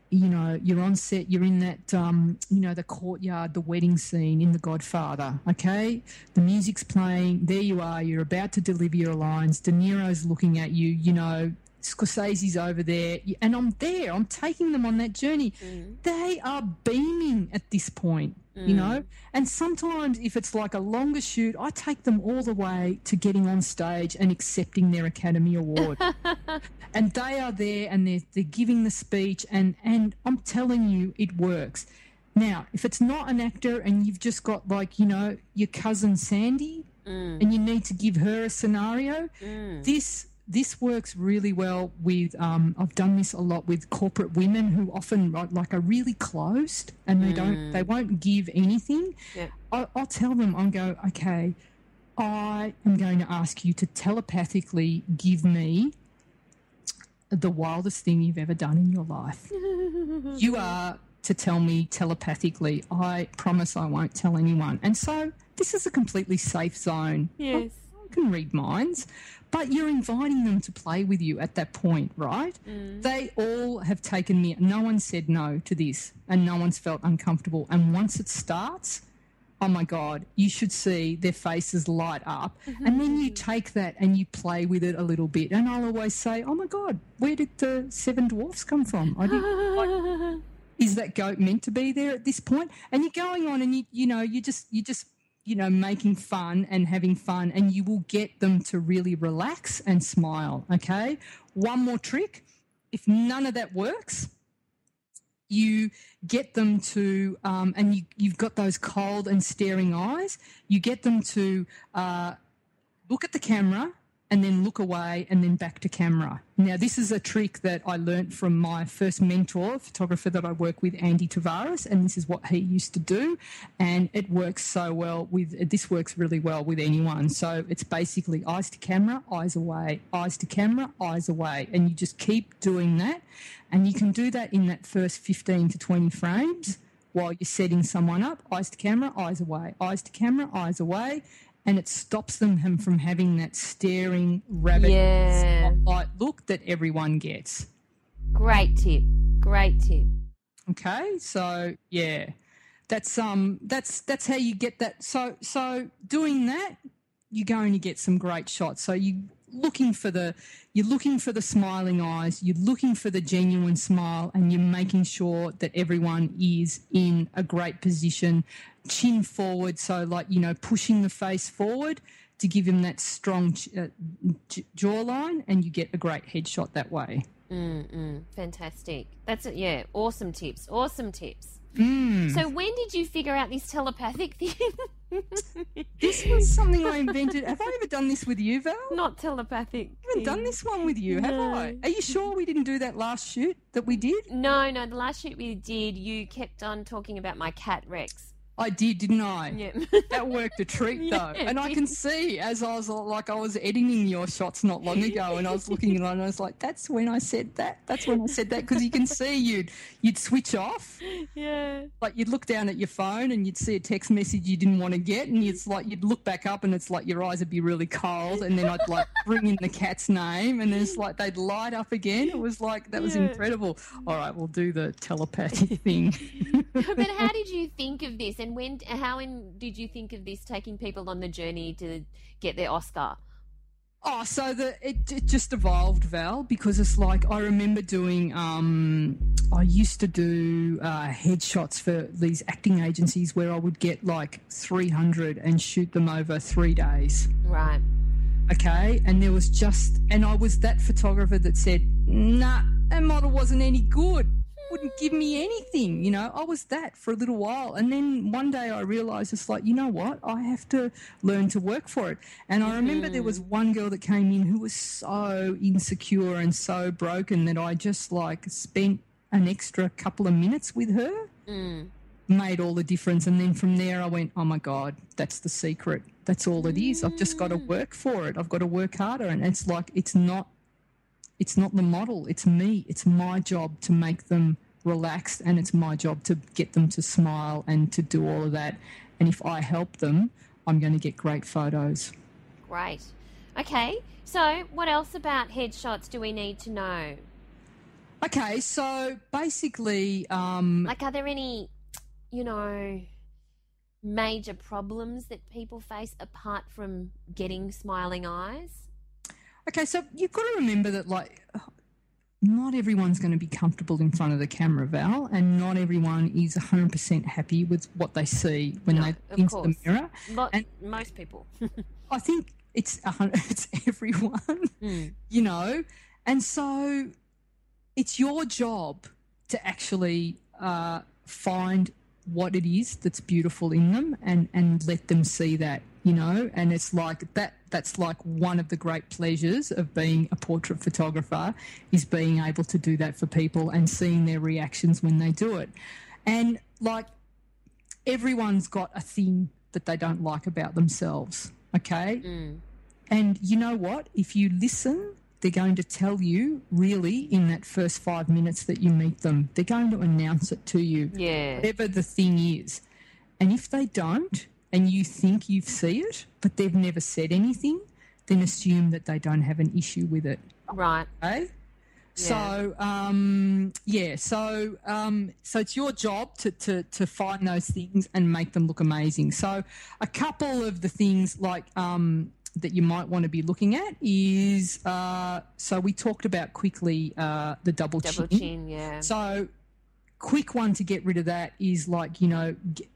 You know, you're on set. You're in that, um, you know, the courtyard, the wedding scene in The Godfather. Okay, the music's playing. There you are. You're about to deliver your lines. De Niro's looking at you. You know, Scorsese's over there, and I'm there. I'm taking them on that journey. Mm. They are beaming at this point, mm. you know. And sometimes, if it's like a longer shoot, I take them all the way to getting on stage and accepting their Academy Award. and they are there, and they're they're giving the speech, and and I'm telling you, it works. Now, if it's not an actor and you've just got like you know your cousin Sandy, mm. and you need to give her a scenario, mm. this this works really well with um, i've done this a lot with corporate women who often like are really closed and they mm. don't they won't give anything. Yeah. I, i'll tell them i'll go okay i am going to ask you to telepathically give me the wildest thing you've ever done in your life. You are to tell me telepathically. I promise i won't tell anyone. And so this is a completely safe zone. Yes can read minds but you're inviting them to play with you at that point, right? Mm. They all have taken me. No one said no to this, and no one's felt uncomfortable. And once it starts, oh my God, you should see their faces light up. Mm-hmm. And then you take that and you play with it a little bit. And I'll always say, oh my God, where did the seven dwarfs come from? I didn't. like, is that goat meant to be there at this point? And you're going on and you, you know, you just, you just you know, making fun and having fun, and you will get them to really relax and smile. Okay. One more trick. If none of that works, you get them to, um, and you, you've got those cold and staring eyes, you get them to uh, look at the camera and then look away and then back to camera. Now, this is a trick that I learnt from my first mentor, photographer that I work with, Andy Tavares, and this is what he used to do. And it works so well with, this works really well with anyone. So it's basically eyes to camera, eyes away, eyes to camera, eyes away. And you just keep doing that. And you can do that in that first 15 to 20 frames while you're setting someone up, eyes to camera, eyes away, eyes to camera, eyes away and it stops them him from having that staring rabbit yeah. spotlight look that everyone gets. Great tip. Great tip. Okay, so yeah, that's um, that's that's how you get that. So so doing that, you're going to get some great shots. So you looking for the you're looking for the smiling eyes you're looking for the genuine smile and you're making sure that everyone is in a great position chin forward so like you know pushing the face forward to give him that strong uh, jawline and you get a great headshot that way. Mm, fantastic. That's it yeah awesome tips awesome tips Mm. So when did you figure out this telepathic thing? this was something I invented. Have I ever done this with you, Val? Not telepathic. I haven't done this one with you, have no. I? Are you sure we didn't do that last shoot that we did? No, no. The last shoot we did, you kept on talking about my cat Rex. I did, didn't I? Yeah. that worked a treat though. Yeah, and I can see as I was like I was editing your shots not long ago and I was looking at it and I was like, that's when I said that. That's when I said that because you can see you'd you'd switch off. Yeah. Like you'd look down at your phone and you'd see a text message you didn't want to get and it's like you'd look back up and it's like your eyes would be really cold and then I'd like bring in the cat's name and it's like they'd light up again. It was like that was Yeah. incredible. All right, we'll do the telepathy thing. but how did you think of this, and when? How in, did you think of this taking people on the journey to get their Oscar? Oh, so the it, it just evolved, Val, because it's like I remember doing. Um, I used to do uh, headshots for these acting agencies where I would get like three hundred and shoot them over three days. Right. Okay, and there was just, and I was that photographer that said, "Nah, that model wasn't any good. Wouldn't give me anything." You know, I was that for a little while, and then one day I realised it's like, you know what? I have to learn to work for it. And I remember there was one girl that came in who was so insecure and so broken that I just like spent an extra couple of minutes with her Mm. made all the difference. And then from there, I went, oh my God, that's the secret. That's all it is. I've just got to work for it. I've got to work harder. And it's like, it's not, it's not the model. It's me. It's my job to make them relaxed and it's my job to get them to smile and to do all of that. And if I help them, I'm going to get great photos. Great. Okay. So, what else about headshots do we need to know? Okay, so basically, um, Like, are there any, you know, major problems that people face apart from getting smiling eyes? Okay, so you've got to remember that like not everyone's going to be comfortable in front of the camera, Val, and not everyone is 100% happy with what they see when No, they look into course. the mirror. Lo- And- most people. I think it's it's everyone, Mm. you know, and so it's your job to actually uh, find what it is that's beautiful in them and and let them see that, you know, and it's like that. That's like one of the great pleasures of being a portrait photographer is being able to do that for people and seeing their reactions when they do it, and like everyone's got a thing that they don't like about themselves. Okay. Mm. And you know what? If you listen, they're going to tell you really in that first five minutes that you meet them. They're going to announce it to you, Yeah. whatever the thing is. And if they don't, and you think you see it, but they've never said anything, then assume that they don't have an issue with it. Right. Okay. So um, yeah, so um, so it's your job to, to to find those things and make them look amazing. So a couple of the things like um, that you might want to be looking at is uh, so we talked about quickly uh, the double, Double chin. chin, yeah. So quick one to get rid of that is like you know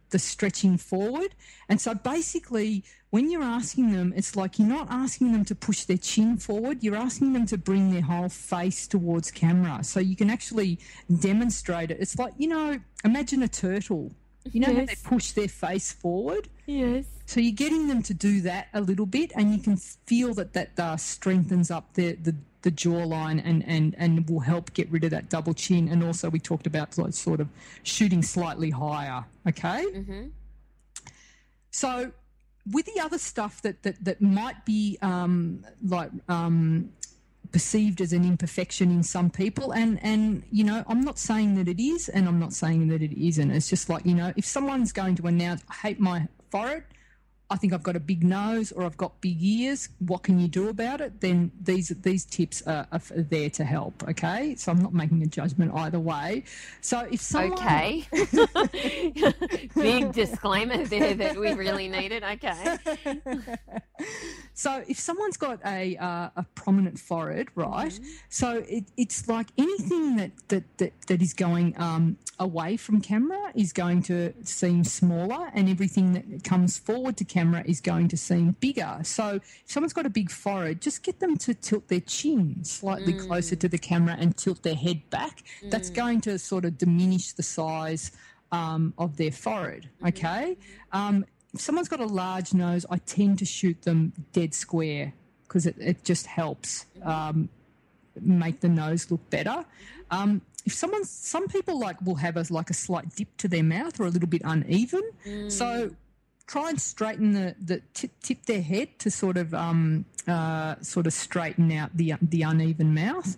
the stretching forward. And so basically when you're asking them it's like you're not asking them to push their chin forward you're asking them to bring their whole face towards camera. So you can actually demonstrate it. It's like you know imagine a turtle. You know how they push their face forward? Yes. so you're getting them to do that a little bit, and you can feel that that uh, strengthens up the, the, the jawline and, and, and will help get rid of that double chin. And also, we talked about like sort of shooting slightly higher. Okay. Mm-hmm. So with the other stuff that that, that might be um, like um, perceived as an imperfection in some people, and and you know I'm not saying that it is, and I'm not saying that it isn't. It's just like you know if someone's going to announce, I hate my forehead. I think I've got a big nose or I've got big ears. What can you do about it? Then these these tips are, are there to help. Okay, so I'm not making a judgment either way. So if someone Okay. Big disclaimer there that we really needed. Okay. so if someone's got a uh, a prominent forehead, right? Mm-hmm. So it, it's like anything that that that, that is going um, away from camera is going to seem smaller, and everything that comes forward to camera is going to seem bigger. So if someone's got a big forehead, just get them to tilt their chin slightly Mm. closer to the camera and tilt their head back. That's going to sort of diminish the size um, of their forehead. Mm-hmm. Okay. Um, if someone's got a large nose, I tend to shoot them dead square because it, it just helps um, make the nose look better. Um, if someone, some people like will have a like a slight dip to their mouth or a little bit uneven, so try and straighten the, the tip, tip their head to sort of um, uh, sort of straighten out the the uneven mouth.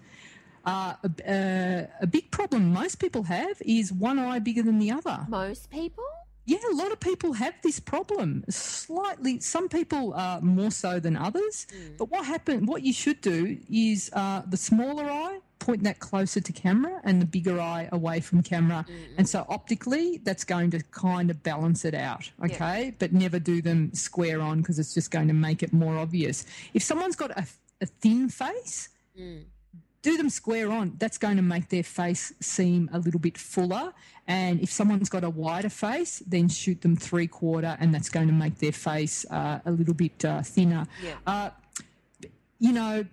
Uh, a, a, a big problem most people have is one eye bigger than the other. Most people? Yeah, a lot of people have this problem. Slightly, some people uh, more so than others. But what happened? What you should do is uh, the smaller eye point that closer to camera, and the bigger eye away from camera. And so optically, that's going to kind of balance it out. Okay, but never do them square on because it's just going to make it more obvious. If someone's got a, a thin face, do them square on. That's going to make their face seem a little bit fuller. And if someone's got a wider face, then shoot them three quarter, and that's going to make their face uh, a little bit uh, thinner. Yeah. Uh, you know,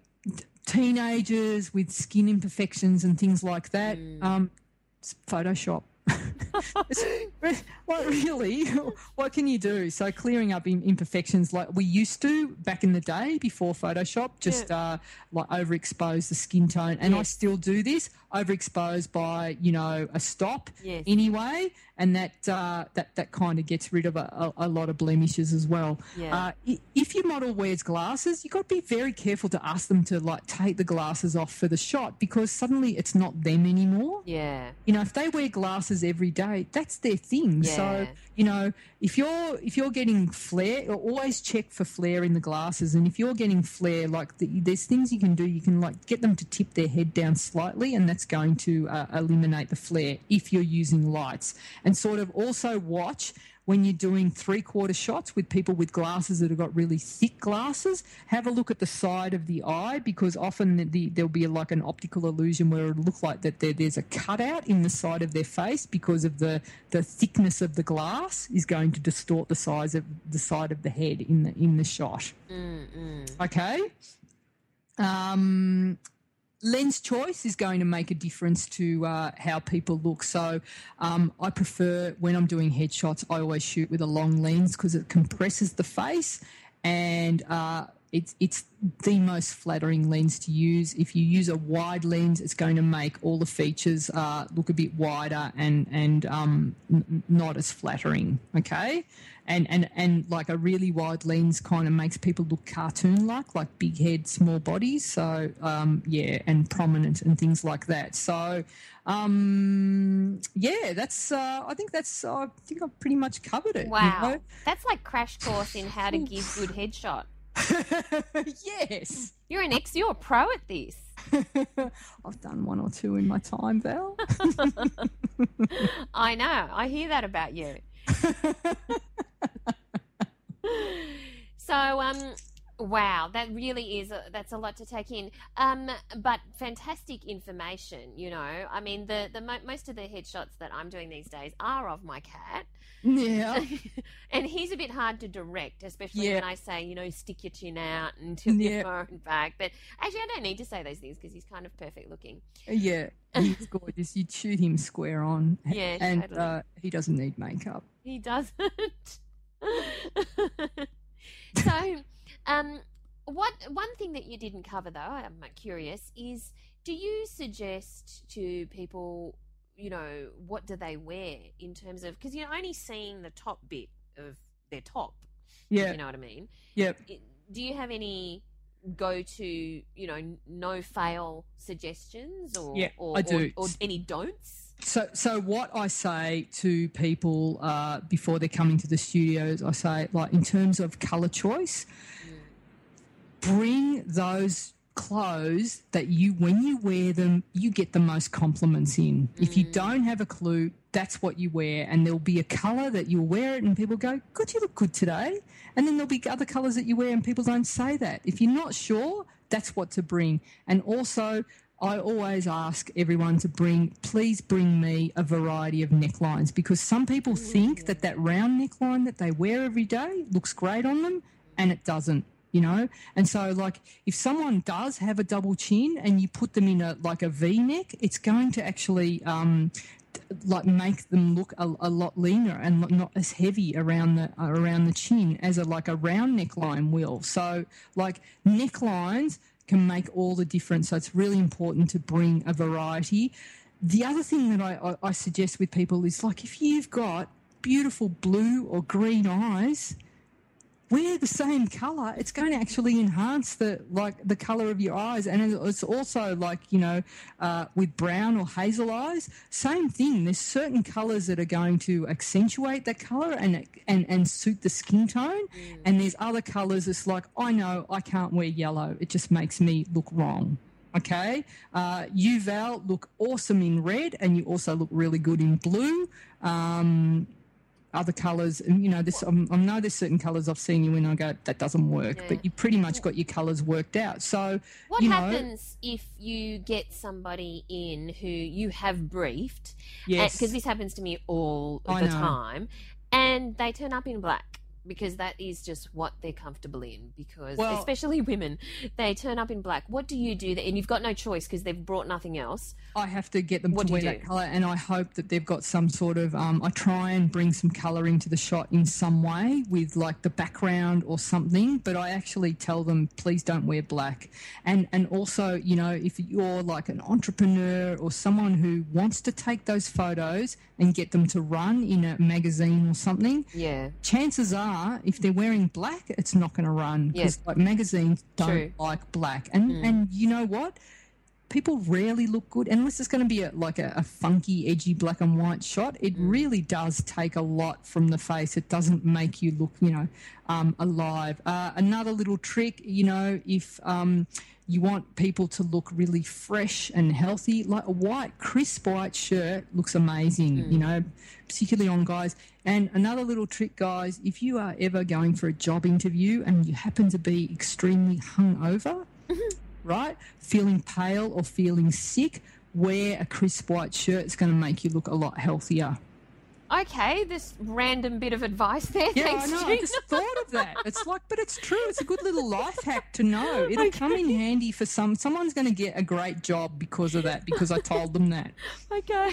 teenagers with skin imperfections and things like that. Um, s- Photoshop. Like really, what can you do? So clearing up imperfections, like we used to back in the day before Photoshop, just uh, like overexpose the skin tone, and I still do this. Overexpose by you know a stop Yes. anyway, and that uh, that that kind of gets rid of a, a, a lot of blemishes as well. Yeah. Uh, if your model wears glasses, you've got to be very careful to ask them to like take the glasses off for the shot because suddenly it's not them anymore. Yeah. You know, if they wear glasses every day, that's their thing. Yeah. So you know, if you're if you're getting flare, always check for flare in the glasses. And if you're getting flare, like the, there's things you can do. You can like get them to tip their head down slightly, and that's going to uh, eliminate the flare if you're using lights. And sort of also watch when you're doing three quarter shots with people with glasses that have got really thick glasses, have a look at the side of the eye because often the, the, there'll be like an optical illusion where it'll look like that there, there's a cutout in the side of their face because of the, the thickness of the glass is going to distort the size of the side of the head in the in the shot. Okay. Um, lens choice is going to make a difference to uh, how people look. So um, I prefer when I'm doing headshots, I always shoot with a long lens because it compresses the face and uh, it's it's the most flattering lens to use. If you use a wide lens, it's going to make all the features uh, look a bit wider and and um, n- not as flattering. Okay, and and and like a really wide lens kind of makes people look cartoon like, like big head, small bodies. So um, yeah, and prominent and things like that. So um, yeah, that's uh, I think that's I think I've pretty much covered it. you Wow. know? That's like crash course in how to give good headshot. yes. You're an ex, you're a pro at this. I've done one or two in my time, Val. I know. I hear that about you. so, um, wow, that really is a, that's a lot to take in. Um, but fantastic information. You know, I mean, the the mo- most of the headshots that I'm doing these days are of my cat. yeah. and he's a bit hard to direct, especially Yeah. when I say, you know, stick your chin out and tilt your Yeah. phone back. But actually, I don't need to say those things because he's kind of perfect looking. Yeah. He's gorgeous. You'd shoot him square on. Yeah, And totally. uh, he doesn't need makeup. He doesn't. so, um, what one thing that you didn't cover though, I'm curious, is do you suggest to people, you know, what do they wear in terms of because you're only seeing the top bit of their top. Yeah. you know what I mean. Yep. do you have any go to you know no fail suggestions or Yeah, or, I do. or, or any don'ts So, so what I say to people uh, before they're coming to the studios, I say, like, in terms of color choice, bring those clothes that you, when you wear them, you get the most compliments in. If you mm. don't have a clue, that's what you wear, and there'll be a color that you'll wear it, and people go, "Good, you look good today." And then there'll be other colors that you wear, and people don't say that. If you're not sure, that's what to bring. And also, I always ask everyone to bring, please bring me a variety of necklines because some people think that that round neckline that they wear every day looks great on them and it doesn't, you know? And so, like, if someone does have a double chin and you put them in a, like a V neck, it's going to actually, um, like make them look a, a lot leaner and not as heavy around the around the chin as a like a round neckline will. So like necklines can make all the difference. So it's really important to bring a variety. The other thing that I, I, I suggest with people is like if you've got beautiful blue or green eyes, wear the same color. It's going to actually enhance the like the color of your eyes, and it's also like you know uh, with brown or hazel eyes, same thing. There's certain colors that are going to accentuate that color and and and suit the skin tone, and there's other colors. It's like I know I can't wear yellow. It just makes me look wrong. Okay, uh, you Val look awesome in red, and you also look really good in blue. Um, other colours, and you know, this um, I know there's certain colours I've seen you in. I go that doesn't work, Yeah. but you pretty much got your colours worked out. So what you know, happens if you get somebody in who you have briefed Yes, because this happens to me all I the know. time and they turn up in black because that is just what they're comfortable in because Well- especially women they turn up in black what do you do and you've got no choice because they've brought nothing else I have to get them What to wear that colour, and I hope that they've got some sort of. Um, I try and bring some colour into the shot in some way with like the background or something, but I actually tell them please don't wear black. And and also, you know, if you're like an entrepreneur or someone who wants to take those photos and get them to run in a magazine or something, yeah chances are if they're wearing black it's not going to run because like magazines don't True. like black. And mm. and you know what people rarely look good unless it's going to be a, like a, a, funky, edgy black and white shot. It mm. really does take a lot from the face. It doesn't make you look, you know, um, alive. Uh, another little trick, you know, if um, you want people to look really fresh and healthy, like a white, crisp white shirt looks amazing, mm. you know, particularly on guys. And another little trick, guys, if you are ever going for a job interview and you happen to be extremely hungover, mm-hmm. Right, feeling pale or feeling sick, wear a crisp white shirt. It's going to make you look a lot healthier. Okay, this random bit of advice there. Yeah, Thanks, I know. Gina. I just thought of that. It's like, but it's true. It's a good little life hack to know. It'll okay. come in handy for some. Someone's going to get a great job because of that. Because I told them that. Okay,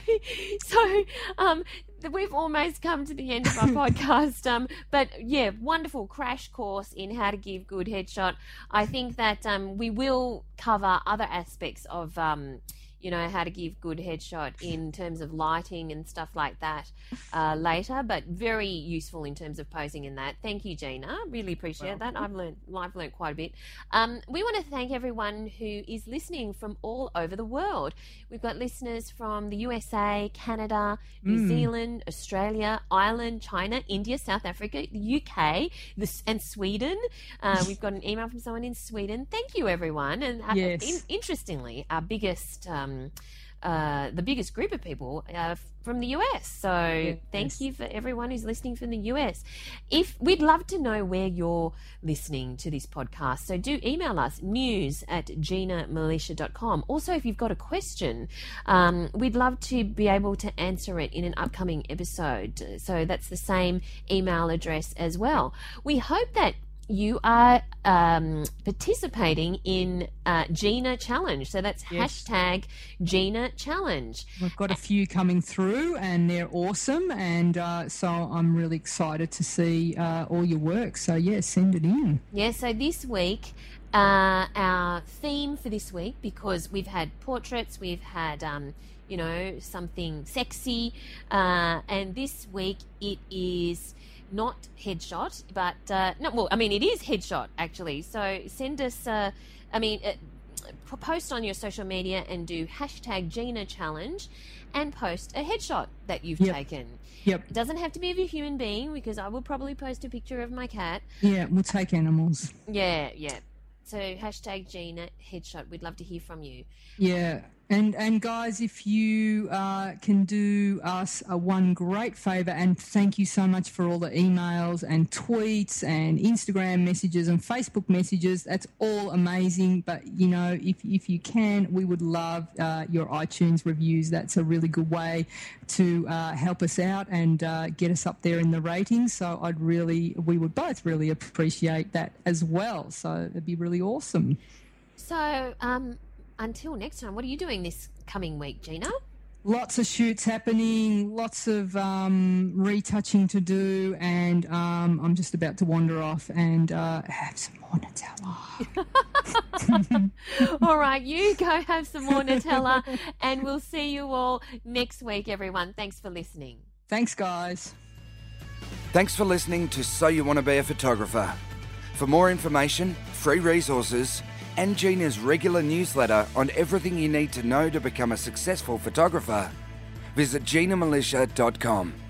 so um, we've almost come to the end of our podcast. Um, but yeah, wonderful crash course in how to give good headshot. I think that um, we will cover other aspects of um, you know how to give good headshot in terms of lighting and stuff like that uh, later but very useful in terms of posing in that. Thank you gina. Really appreciate well, that i've learned i've learned quite a bit. Um, we want to thank everyone who is listening from all over the world. We've got listeners from the usa canada new mm. zealand australia ireland china india south africa the uk this, and sweden. Uh, we've got an email from someone in sweden. Thank you everyone. And uh, yes. in, interestingly our biggest um, um, uh, the biggest group of people uh, from the US. So yes. thank you for everyone who's listening from the US. If we'd love to know where you're listening to this podcast, so do email us news at ginamilicia.com. Also, if you've got a question, um, we'd love to be able to answer it in an upcoming episode. So that's the same email address as well. We hope that you are um, participating in uh, Gina Challenge. So that's yes. hashtag Gina Challenge. We've got a few coming through and they're awesome. And uh, so I'm really excited to see uh, all your work. So, yeah, send it in. Yeah, so this week, uh, our theme for this week, because we've had portraits, we've had. Um, you know, something sexy. Uh, and this week it is not headshot, but uh, no, well, I mean, it is headshot actually. So send us, uh, I mean, uh, post on your social media and do hashtag Gina Challenge and post a headshot that you've yep. taken. Yep. It doesn't have to be of a human being because I will probably post a picture of my cat. Yeah, we'll take animals. Yeah, yeah. So hashtag Gina headshot. We'd love to hear from you. Yeah. And and guys, if you uh, can do us a one great favor, and thank you so much for all the emails and tweets and Instagram messages and Facebook messages. That's all amazing. But you know, if if you can, we would love uh, your iTunes reviews. That's a really good way to uh, help us out and uh, get us up there in the ratings. So I'd really, we would both really appreciate that as well. So it'd be really awesome. So, um, until next time, what are you doing this coming week, Gina? Lots of shoots happening, lots of um, retouching to do, and um, I'm just about to wander off and uh, have some more Nutella. all right, you go have some more Nutella, and we'll see you all next week, everyone. Thanks for listening. Thanks, guys. Thanks for listening to So You Want to Be a Photographer. For more information, free resources, and Gina's regular newsletter on everything you need to know to become a successful photographer, visit ginamilicia.com.